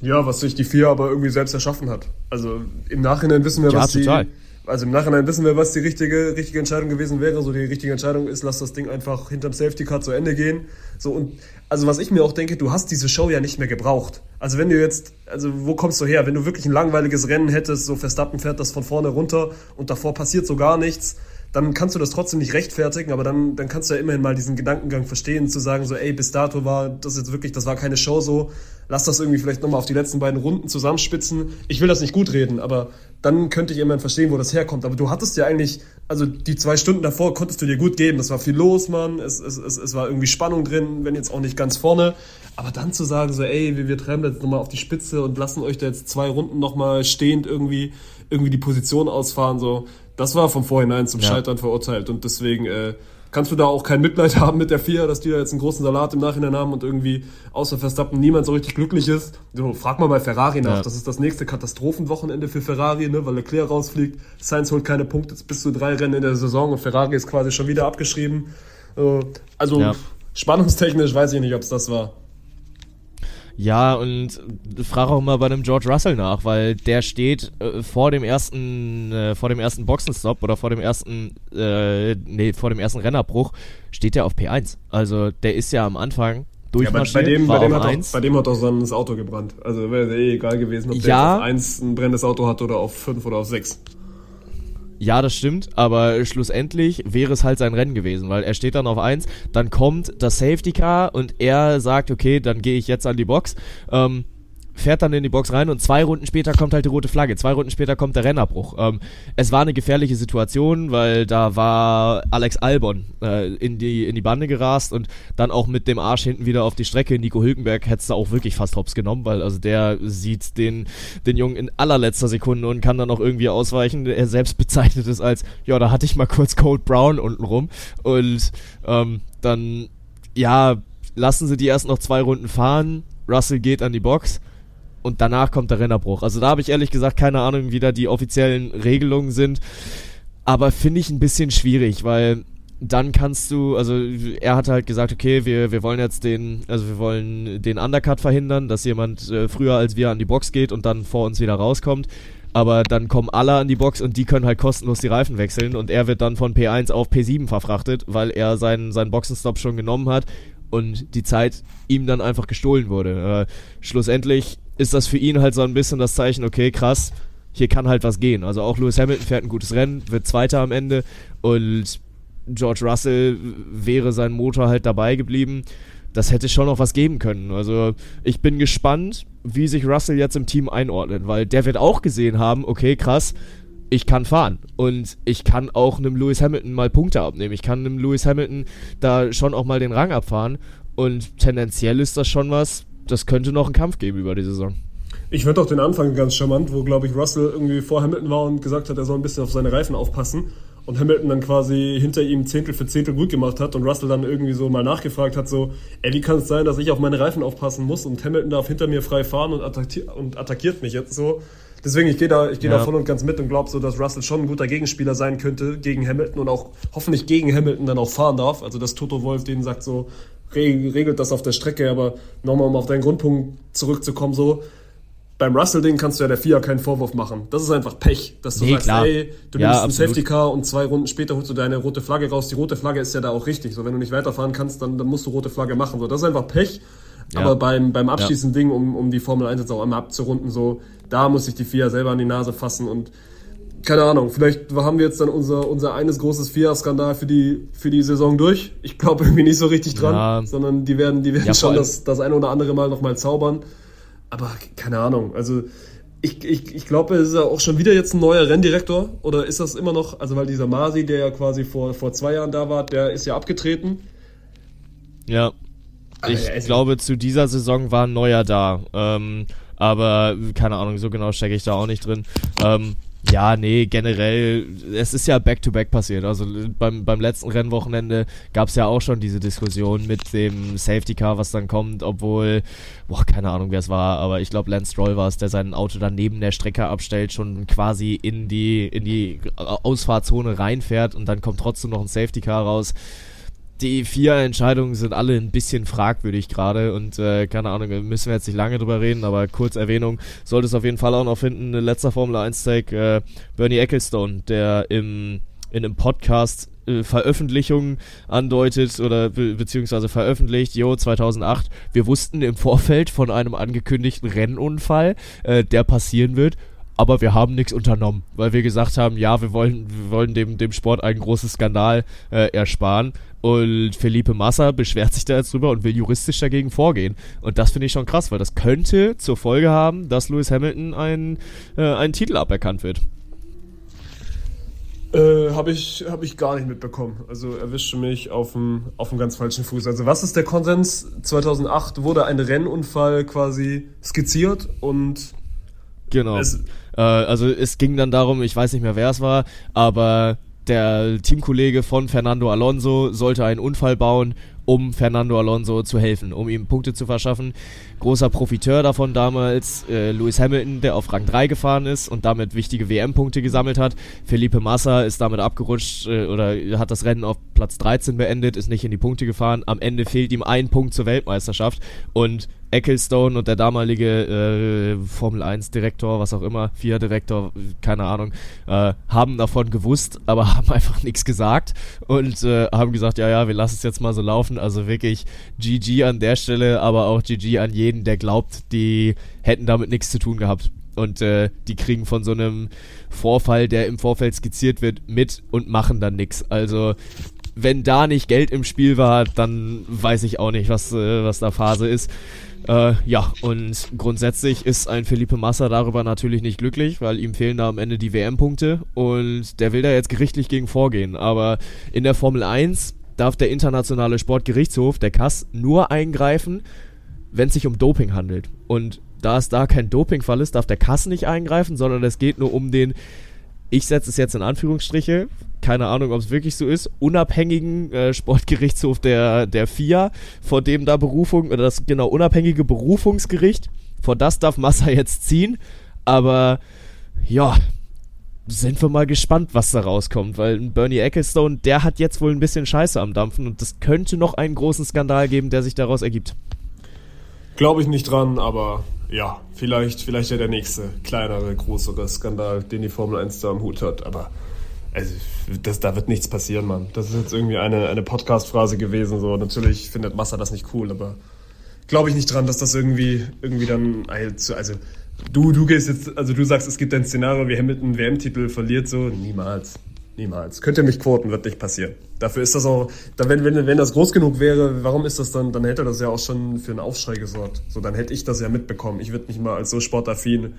Ja, was sich die vier aber irgendwie selbst erschaffen hat. Also im Nachhinein wissen wir, ja, was total. die also im Nachhinein wissen wir, was die richtige, richtige Entscheidung gewesen wäre. So die richtige Entscheidung ist, lass das Ding einfach hinterm Safety Car zu Ende gehen. So und also was ich mir auch denke, du hast diese Show ja nicht mehr gebraucht. Also wenn du jetzt, also wo kommst du her? Wenn du wirklich ein langweiliges Rennen hättest, so Verstappen fährt das von vorne runter und davor passiert so gar nichts, dann kannst du das trotzdem nicht rechtfertigen, aber dann, dann kannst du ja immerhin mal diesen Gedankengang verstehen, zu sagen so, ey, bis dato war das jetzt wirklich, das war keine Show so, lass das irgendwie vielleicht nochmal auf die letzten beiden Runden zusammenspitzen. Ich will das nicht gut reden, aber dann könnte ich immerhin verstehen, wo das herkommt. Aber du hattest ja eigentlich, also die zwei Stunden davor konntest du dir gut geben. Das war viel los, Mann. Es, es, es, es war irgendwie Spannung drin, wenn jetzt auch nicht ganz vorne. Aber dann zu sagen, so, ey, wir, wir treiben jetzt nochmal auf die Spitze und lassen euch da jetzt zwei Runden nochmal stehend irgendwie, irgendwie die Position ausfahren, so, das war von vornherein zum ja. Scheitern verurteilt. Und deswegen, äh, kannst du da auch kein Mitleid haben mit der FIA, dass die da jetzt einen großen Salat im Nachhinein haben und irgendwie außer Verstappen niemand so richtig glücklich ist. So, frag mal bei Ferrari nach. Ja. Das ist das nächste Katastrophenwochenende für Ferrari, ne, weil Leclerc rausfliegt. Sainz holt keine Punkte, jetzt bist du drei Rennen in der Saison und Ferrari ist quasi schon wieder abgeschrieben. Äh, also ja. spannungstechnisch weiß ich nicht, ob es das war. Ja, und frage auch mal bei einem George Russell nach, weil der steht äh, vor dem ersten, äh, vor dem ersten Boxenstopp oder vor dem ersten, äh, nee, vor dem ersten Rennerbruch steht er auf P1. Also der ist ja am Anfang durchmarschiert. Ja, bei, dem, bei, dem hat auch, bei dem hat auch sein das Auto gebrannt. Also wäre eh egal gewesen, ob der ja, auf 1 ein brennendes Auto hat oder auf 5 oder auf 6. Ja, das stimmt, aber schlussendlich wäre es halt sein Rennen gewesen, weil er steht dann auf 1, dann kommt das Safety Car und er sagt, okay, dann gehe ich jetzt an die Box. Ähm, fährt dann in die Box rein und zwei Runden später kommt halt die rote Flagge. Zwei Runden später kommt der Rennerbruch. Ähm, es war eine gefährliche Situation, weil da war Alex Albon äh, in, die, in die Bande gerast und dann auch mit dem Arsch hinten wieder auf die Strecke. Nico Hülkenberg hätte da auch wirklich fast hops genommen, weil also der sieht den, den Jungen in allerletzter Sekunde und kann dann auch irgendwie ausweichen. Er selbst bezeichnet es als, ja, da hatte ich mal kurz Cold Brown unten rum und ähm, dann, ja, lassen sie die erst noch zwei Runden fahren. Russell geht an die Box und danach kommt der Rennerbruch. Also da habe ich ehrlich gesagt keine Ahnung, wie da die offiziellen Regelungen sind. Aber finde ich ein bisschen schwierig, weil dann kannst du, also er hat halt gesagt, okay, wir, wir wollen jetzt den, also wir wollen den Undercut verhindern, dass jemand äh, früher als wir an die Box geht und dann vor uns wieder rauskommt. Aber dann kommen alle an die Box und die können halt kostenlos die Reifen wechseln und er wird dann von P1 auf P7 verfrachtet, weil er seinen, seinen Boxenstopp schon genommen hat und die Zeit ihm dann einfach gestohlen wurde. Äh, schlussendlich ist das für ihn halt so ein bisschen das Zeichen, okay, krass, hier kann halt was gehen. Also auch Lewis Hamilton fährt ein gutes Rennen, wird Zweiter am Ende und George Russell wäre sein Motor halt dabei geblieben. Das hätte schon noch was geben können. Also ich bin gespannt, wie sich Russell jetzt im Team einordnet, weil der wird auch gesehen haben, okay, krass, ich kann fahren und ich kann auch einem Lewis Hamilton mal Punkte abnehmen. Ich kann einem Lewis Hamilton da schon auch mal den Rang abfahren und tendenziell ist das schon was, das könnte noch einen Kampf geben über die Saison. Ich fand auch den Anfang ganz charmant, wo, glaube ich, Russell irgendwie vor Hamilton war und gesagt hat, er soll ein bisschen auf seine Reifen aufpassen. Und Hamilton dann quasi hinter ihm Zehntel für Zehntel gut gemacht hat und Russell dann irgendwie so mal nachgefragt hat, so, ey, wie kann es sein, dass ich auf meine Reifen aufpassen muss und Hamilton darf hinter mir frei fahren und, attackiert, und attackiert mich jetzt so. Deswegen, ich gehe da, ich geh ja. da voll und ganz mit und glaube so, dass Russell schon ein guter Gegenspieler sein könnte gegen Hamilton und auch hoffentlich gegen Hamilton dann auch fahren darf. Also, dass Toto Wolf denen sagt so, regelt das auf der Strecke, aber nochmal, um auf deinen Grundpunkt zurückzukommen, so, beim Russell-Ding kannst du ja der FIA keinen Vorwurf machen. Das ist einfach Pech, dass du nee, sagst, klar. ey, du ja, nimmst absolut. ein Safety Car und zwei Runden später holst du deine rote Flagge raus. Die rote Flagge ist ja da auch richtig. So, wenn du nicht weiterfahren kannst, dann, dann musst du rote Flagge machen. So, das ist einfach Pech. Ja. Aber beim, beim abschließenden ja. Ding, um, um die Formel 1 jetzt auch einmal abzurunden, so, da muss sich die FIA selber an die Nase fassen und keine Ahnung, vielleicht haben wir jetzt dann unser, unser eines großes FIA-Skandal für die, für die Saison durch. Ich glaube irgendwie nicht so richtig dran, ja. sondern die werden, die werden ja, schon das, das eine oder andere Mal nochmal zaubern. Aber keine Ahnung, also ich, ich, ich glaube, es ist ja auch schon wieder jetzt ein neuer Renndirektor. Oder ist das immer noch, also weil dieser Masi, der ja quasi vor, vor zwei Jahren da war, der ist ja abgetreten. Ja. Ich also, glaube, zu dieser Saison war ein neuer da. Ähm, aber keine Ahnung, so genau stecke ich da auch nicht drin. Ähm, ja, nee, generell, es ist ja back-to-back -back passiert. Also beim, beim letzten Rennwochenende gab es ja auch schon diese Diskussion mit dem Safety Car, was dann kommt, obwohl, boah, keine Ahnung, wer es war, aber ich glaube, Lance Stroll war es, der sein Auto dann neben der Strecke abstellt, schon quasi in die, in die Ausfahrzone reinfährt und dann kommt trotzdem noch ein Safety Car raus die vier Entscheidungen sind alle ein bisschen fragwürdig gerade und äh, keine Ahnung, müssen wir jetzt nicht lange drüber reden, aber kurz Erwähnung sollte es auf jeden Fall auch noch finden. Letzter Formel 1 Take, äh, Bernie Ecclestone, der im, in einem Podcast äh, Veröffentlichungen andeutet oder be beziehungsweise veröffentlicht, jo, 2008, wir wussten im Vorfeld von einem angekündigten Rennunfall, äh, der passieren wird aber wir haben nichts unternommen, weil wir gesagt haben, ja, wir wollen, wir wollen dem, dem Sport einen großen Skandal äh, ersparen. Und Felipe Massa beschwert sich da jetzt drüber und will juristisch dagegen vorgehen. Und das finde ich schon krass, weil das könnte zur Folge haben, dass Lewis Hamilton ein, äh, einen Titel aberkannt wird. Äh, habe ich, hab ich gar nicht mitbekommen. Also erwischte mich auf dem, auf dem ganz falschen Fuß. Also was ist der Konsens? 2008 wurde ein Rennunfall quasi skizziert und Genau. Äh, also es ging dann darum, ich weiß nicht mehr, wer es war, aber der Teamkollege von Fernando Alonso sollte einen Unfall bauen, um Fernando Alonso zu helfen, um ihm Punkte zu verschaffen. Großer Profiteur davon damals äh, Lewis Hamilton, der auf Rang 3 gefahren ist und damit wichtige WM-Punkte gesammelt hat. Felipe Massa ist damit abgerutscht äh, oder hat das Rennen auf Platz 13 beendet, ist nicht in die Punkte gefahren. Am Ende fehlt ihm ein Punkt zur Weltmeisterschaft und Ecclestone und der damalige äh, Formel 1 Direktor, was auch immer, FIA Direktor, keine Ahnung, äh, haben davon gewusst, aber haben einfach nichts gesagt und äh, haben gesagt, ja, ja, wir lassen es jetzt mal so laufen. Also wirklich GG an der Stelle, aber auch GG an jeden, der glaubt, die hätten damit nichts zu tun gehabt. Und äh, die kriegen von so einem Vorfall, der im Vorfeld skizziert wird, mit und machen dann nichts. Also wenn da nicht Geld im Spiel war, dann weiß ich auch nicht, was, äh, was da Phase ist. Äh, ja, und grundsätzlich ist ein Felipe Massa darüber natürlich nicht glücklich, weil ihm fehlen da am Ende die WM-Punkte und der will da jetzt gerichtlich gegen vorgehen. Aber in der Formel 1 darf der internationale Sportgerichtshof, der KAS, nur eingreifen, wenn es sich um Doping handelt. Und da es da kein Dopingfall ist, darf der KAS nicht eingreifen, sondern es geht nur um den ich setze es jetzt in Anführungsstriche, keine Ahnung, ob es wirklich so ist, unabhängigen äh, Sportgerichtshof der, der FIA, vor dem da Berufung, oder das genau unabhängige Berufungsgericht, vor das darf Massa jetzt ziehen, aber ja, sind wir mal gespannt, was da rauskommt, weil Bernie Ecclestone, der hat jetzt wohl ein bisschen Scheiße am Dampfen. Und das könnte noch einen großen Skandal geben, der sich daraus ergibt. Glaube ich nicht dran, aber ja, vielleicht, vielleicht ja der nächste kleinere, größere Skandal, den die Formel 1 da am Hut hat. Aber also, das, da wird nichts passieren, Mann. Das ist jetzt irgendwie eine, eine Podcast-Phrase gewesen. So, natürlich findet Massa das nicht cool, aber glaube ich nicht dran, dass das irgendwie, irgendwie dann also du, du gehst jetzt, also du sagst, es gibt ein Szenario, wie Hamilton WM-Titel verliert, so niemals. Niemals. Könnt ihr mich quoten, wird nicht passieren. Dafür ist das auch, wenn, wenn, wenn das groß genug wäre, warum ist das dann, dann hätte das ja auch schon für einen Aufschrei gesorgt. So, dann hätte ich das ja mitbekommen. Ich würde mich mal als so sportaffin,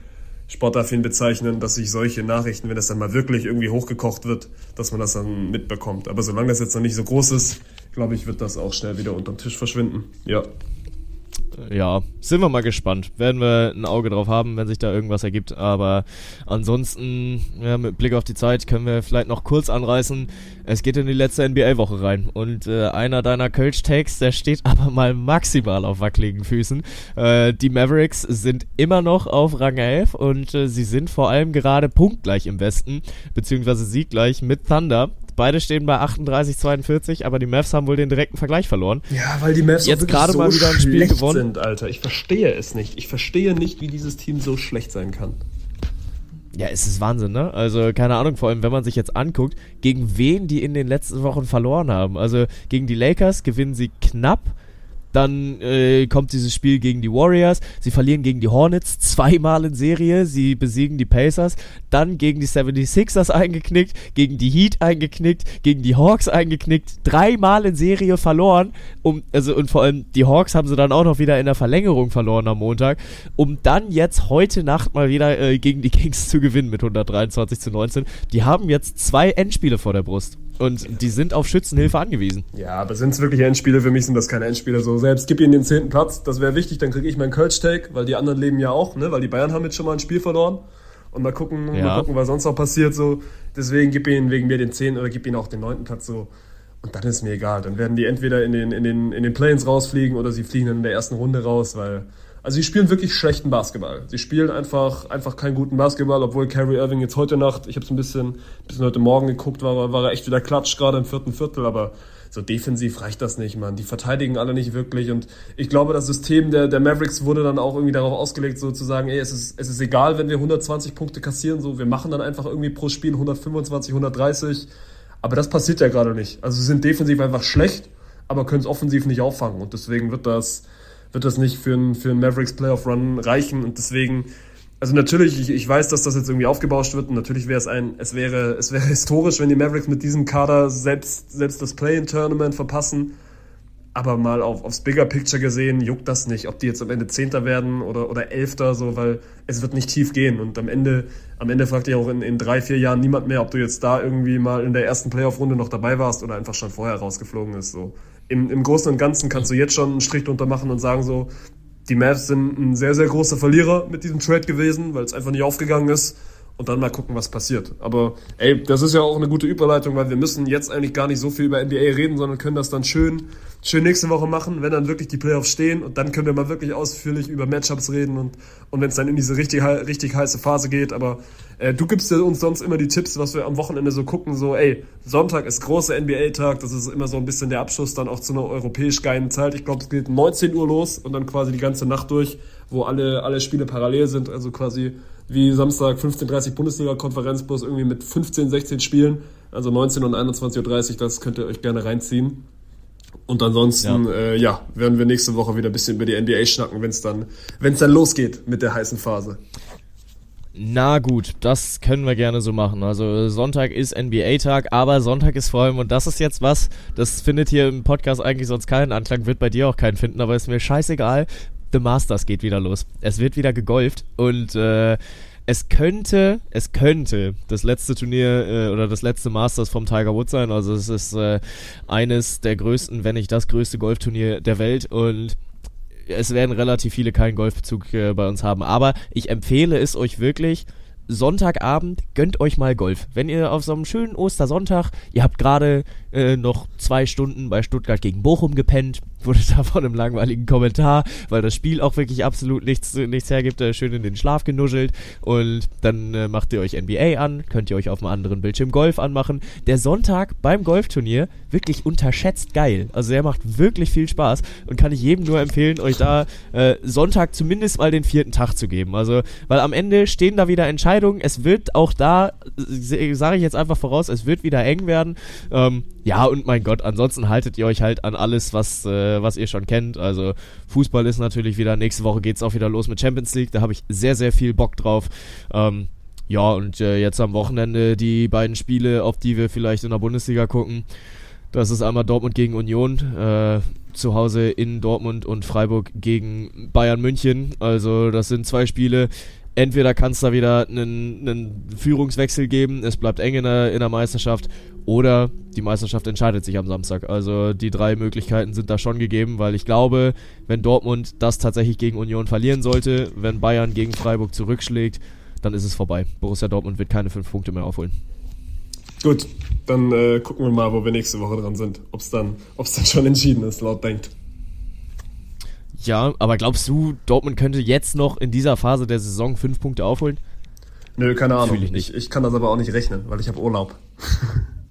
sportaffin bezeichnen, dass sich solche Nachrichten, wenn das dann mal wirklich irgendwie hochgekocht wird, dass man das dann mitbekommt. Aber solange das jetzt noch nicht so groß ist, glaube ich, wird das auch schnell wieder unterm Tisch verschwinden. Ja ja, sind wir mal gespannt. Werden wir ein Auge drauf haben, wenn sich da irgendwas ergibt. Aber ansonsten, ja, mit Blick auf die Zeit, können wir vielleicht noch kurz anreißen. Es geht in die letzte NBA-Woche rein. Und äh, einer deiner Coach-Takes, der steht aber mal maximal auf wackeligen Füßen. Äh, die Mavericks sind immer noch auf Rang 11 und äh, sie sind vor allem gerade punktgleich im Westen, beziehungsweise sieggleich mit Thunder. Beide stehen bei 38, 42, aber die Mavs haben wohl den direkten Vergleich verloren. Ja, weil die Mavs jetzt gerade so mal wieder ein Spiel gewonnen sind, Alter. Ich verstehe es nicht. Ich verstehe nicht, wie dieses Team so schlecht sein kann. Ja, es ist Wahnsinn, ne? Also, keine Ahnung, vor allem, wenn man sich jetzt anguckt, gegen wen die in den letzten Wochen verloren haben. Also, gegen die Lakers gewinnen sie knapp, dann äh, kommt dieses Spiel gegen die Warriors. Sie verlieren gegen die Hornets zweimal in Serie. Sie besiegen die Pacers. Dann gegen die 76ers eingeknickt, gegen die Heat eingeknickt, gegen die Hawks eingeknickt. Dreimal in Serie verloren. Um, also, und vor allem die Hawks haben sie dann auch noch wieder in der Verlängerung verloren am Montag. Um dann jetzt heute Nacht mal wieder äh, gegen die Kings zu gewinnen mit 123 zu 19. Die haben jetzt zwei Endspiele vor der Brust. Und die sind auf Schützenhilfe angewiesen. Ja, aber sind es wirklich Endspiele? Für mich sind das keine Endspiele. So, selbst gib ihnen den zehnten Platz, das wäre wichtig, dann kriege ich meinen Kölsch-Take, weil die anderen leben ja auch, ne? Weil die Bayern haben jetzt schon mal ein Spiel verloren. Und mal gucken, ja. mal gucken, was sonst noch passiert. So. Deswegen gib ihnen wegen mir den zehnten oder gib ihnen auch den neunten Platz so. Und dann ist mir egal. Dann werden die entweder in den, in den, in den Planes rausfliegen oder sie fliegen dann in der ersten Runde raus, weil also sie spielen wirklich schlechten Basketball. Sie spielen einfach, einfach keinen guten Basketball, obwohl Kyrie Irving jetzt heute Nacht, ich habe es ein bisschen, bisschen heute Morgen geguckt, war, war er echt wieder klatsch, gerade im vierten Viertel, aber so defensiv reicht das nicht, man. Die verteidigen alle nicht wirklich und ich glaube, das System der, der Mavericks wurde dann auch irgendwie darauf ausgelegt, so zu sagen, ey, es ist, es ist egal, wenn wir 120 Punkte kassieren, so, wir machen dann einfach irgendwie pro Spiel 125, 130, aber das passiert ja gerade nicht. Also sie sind defensiv einfach schlecht, aber können es offensiv nicht auffangen und deswegen wird das, wird das nicht für einen für ein Mavericks Playoff Run reichen und deswegen also natürlich, ich, ich weiß, dass das jetzt irgendwie aufgebauscht wird und natürlich wäre es ein, es wäre, es wäre historisch, wenn die Mavericks mit diesem Kader selbst, selbst das Play-in-Tournament verpassen. Aber mal auf, aufs Bigger Picture gesehen, juckt das nicht, ob die jetzt am Ende Zehnter werden oder, oder Elfter, so, weil es wird nicht tief gehen. Und am Ende, am Ende fragt dich auch in, in drei, vier Jahren niemand mehr, ob du jetzt da irgendwie mal in der ersten Playoff-Runde noch dabei warst oder einfach schon vorher rausgeflogen ist. So im, im Großen und Ganzen kannst du jetzt schon einen Strich drunter machen und sagen so, die Mavs sind ein sehr, sehr großer Verlierer mit diesem Trade gewesen, weil es einfach nicht aufgegangen ist und dann mal gucken, was passiert. Aber ey, das ist ja auch eine gute Überleitung, weil wir müssen jetzt eigentlich gar nicht so viel über NBA reden, sondern können das dann schön, schön nächste Woche machen, wenn dann wirklich die Playoffs stehen und dann können wir mal wirklich ausführlich über Matchups reden und, und wenn es dann in diese richtig, richtig heiße Phase geht. Aber äh, du gibst ja uns sonst immer die Tipps, was wir am Wochenende so gucken, so ey, Sonntag ist großer NBA-Tag, das ist immer so ein bisschen der Abschluss dann auch zu einer europäisch geilen Zeit. Ich glaube, es geht 19 Uhr los und dann quasi die ganze Nacht durch, wo alle, alle Spiele parallel sind, also quasi wie Samstag 15.30 Bundesliga-Konferenz, bloß irgendwie mit 15, 16 Spielen, also 19 und 21.30 Uhr, das könnt ihr euch gerne reinziehen. Und ansonsten, ja. Äh, ja, werden wir nächste Woche wieder ein bisschen über die NBA schnacken, wenn es dann, wenn's dann losgeht mit der heißen Phase. Na gut, das können wir gerne so machen. Also Sonntag ist NBA-Tag, aber Sonntag ist vor allem, und das ist jetzt was, das findet hier im Podcast eigentlich sonst keinen Anklang, wird bei dir auch keinen finden, aber ist mir scheißegal. The Masters geht wieder los. Es wird wieder gegolft und äh, es könnte, es könnte das letzte Turnier äh, oder das letzte Masters vom Tiger Woods sein. Also es ist äh, eines der größten, wenn nicht das größte Golfturnier der Welt und es werden relativ viele keinen Golfbezug äh, bei uns haben. Aber ich empfehle es euch wirklich. Sonntagabend gönnt euch mal Golf. Wenn ihr auf so einem schönen Ostersonntag, ihr habt gerade äh, noch zwei Stunden bei Stuttgart gegen Bochum gepennt, wurde da von einem langweiligen Kommentar, weil das Spiel auch wirklich absolut nichts, nichts hergibt, äh, schön in den Schlaf genuschelt und dann äh, macht ihr euch NBA an, könnt ihr euch auf einem anderen Bildschirm Golf anmachen. Der Sonntag beim Golfturnier wirklich unterschätzt geil. Also der macht wirklich viel Spaß und kann ich jedem nur empfehlen, euch da äh, Sonntag zumindest mal den vierten Tag zu geben. Also, weil am Ende stehen da wieder Entscheidungen. Es wird auch da, sage ich jetzt einfach voraus, es wird wieder eng werden. Ähm, ja, und mein Gott, ansonsten haltet ihr euch halt an alles, was, äh, was ihr schon kennt. Also Fußball ist natürlich wieder, nächste Woche geht's auch wieder los mit Champions League, da habe ich sehr, sehr viel Bock drauf. Ähm, ja, und äh, jetzt am Wochenende die beiden Spiele, auf die wir vielleicht in der Bundesliga gucken. Das ist einmal Dortmund gegen Union, äh, zu Hause in Dortmund und Freiburg gegen Bayern München. Also das sind zwei Spiele, entweder kann es da wieder einen, einen Führungswechsel geben, es bleibt eng in der, in der Meisterschaft, oder die Meisterschaft entscheidet sich am Samstag. Also die drei Möglichkeiten sind da schon gegeben, weil ich glaube, wenn Dortmund das tatsächlich gegen Union verlieren sollte, wenn Bayern gegen Freiburg zurückschlägt, dann ist es vorbei. Borussia Dortmund wird keine fünf Punkte mehr aufholen. Gut, dann äh, gucken wir mal, wo wir nächste Woche dran sind. Ob es dann, ob's dann schon entschieden ist, laut denkt. Ja, aber glaubst du, Dortmund könnte jetzt noch in dieser Phase der Saison fünf Punkte aufholen? Nö, keine Ahnung. Ich nicht. Ich, ich kann das aber auch nicht rechnen, weil ich habe Urlaub.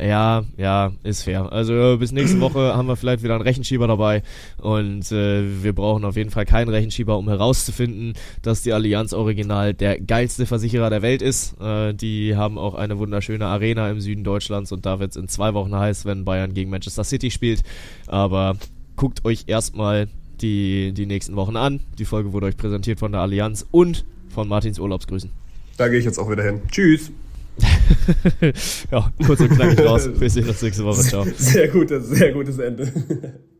Ja, ja, ist fair. Also bis nächste Woche haben wir vielleicht wieder einen Rechenschieber dabei und äh, wir brauchen auf jeden Fall keinen Rechenschieber, um herauszufinden, dass die Allianz Original der geilste Versicherer der Welt ist. Äh, die haben auch eine wunderschöne Arena im Süden Deutschlands und da wird es in zwei Wochen heiß, wenn Bayern gegen Manchester City spielt. Aber guckt euch erstmal die, die nächsten Wochen an. Die Folge wurde euch präsentiert von der Allianz und von Martins Urlaubsgrüßen. Da gehe ich jetzt auch wieder hin. Tschüss. ja, kurz und knackig raus. Wir sehen uns nächste Woche. Ciao. Sehr gutes, sehr gutes Ende.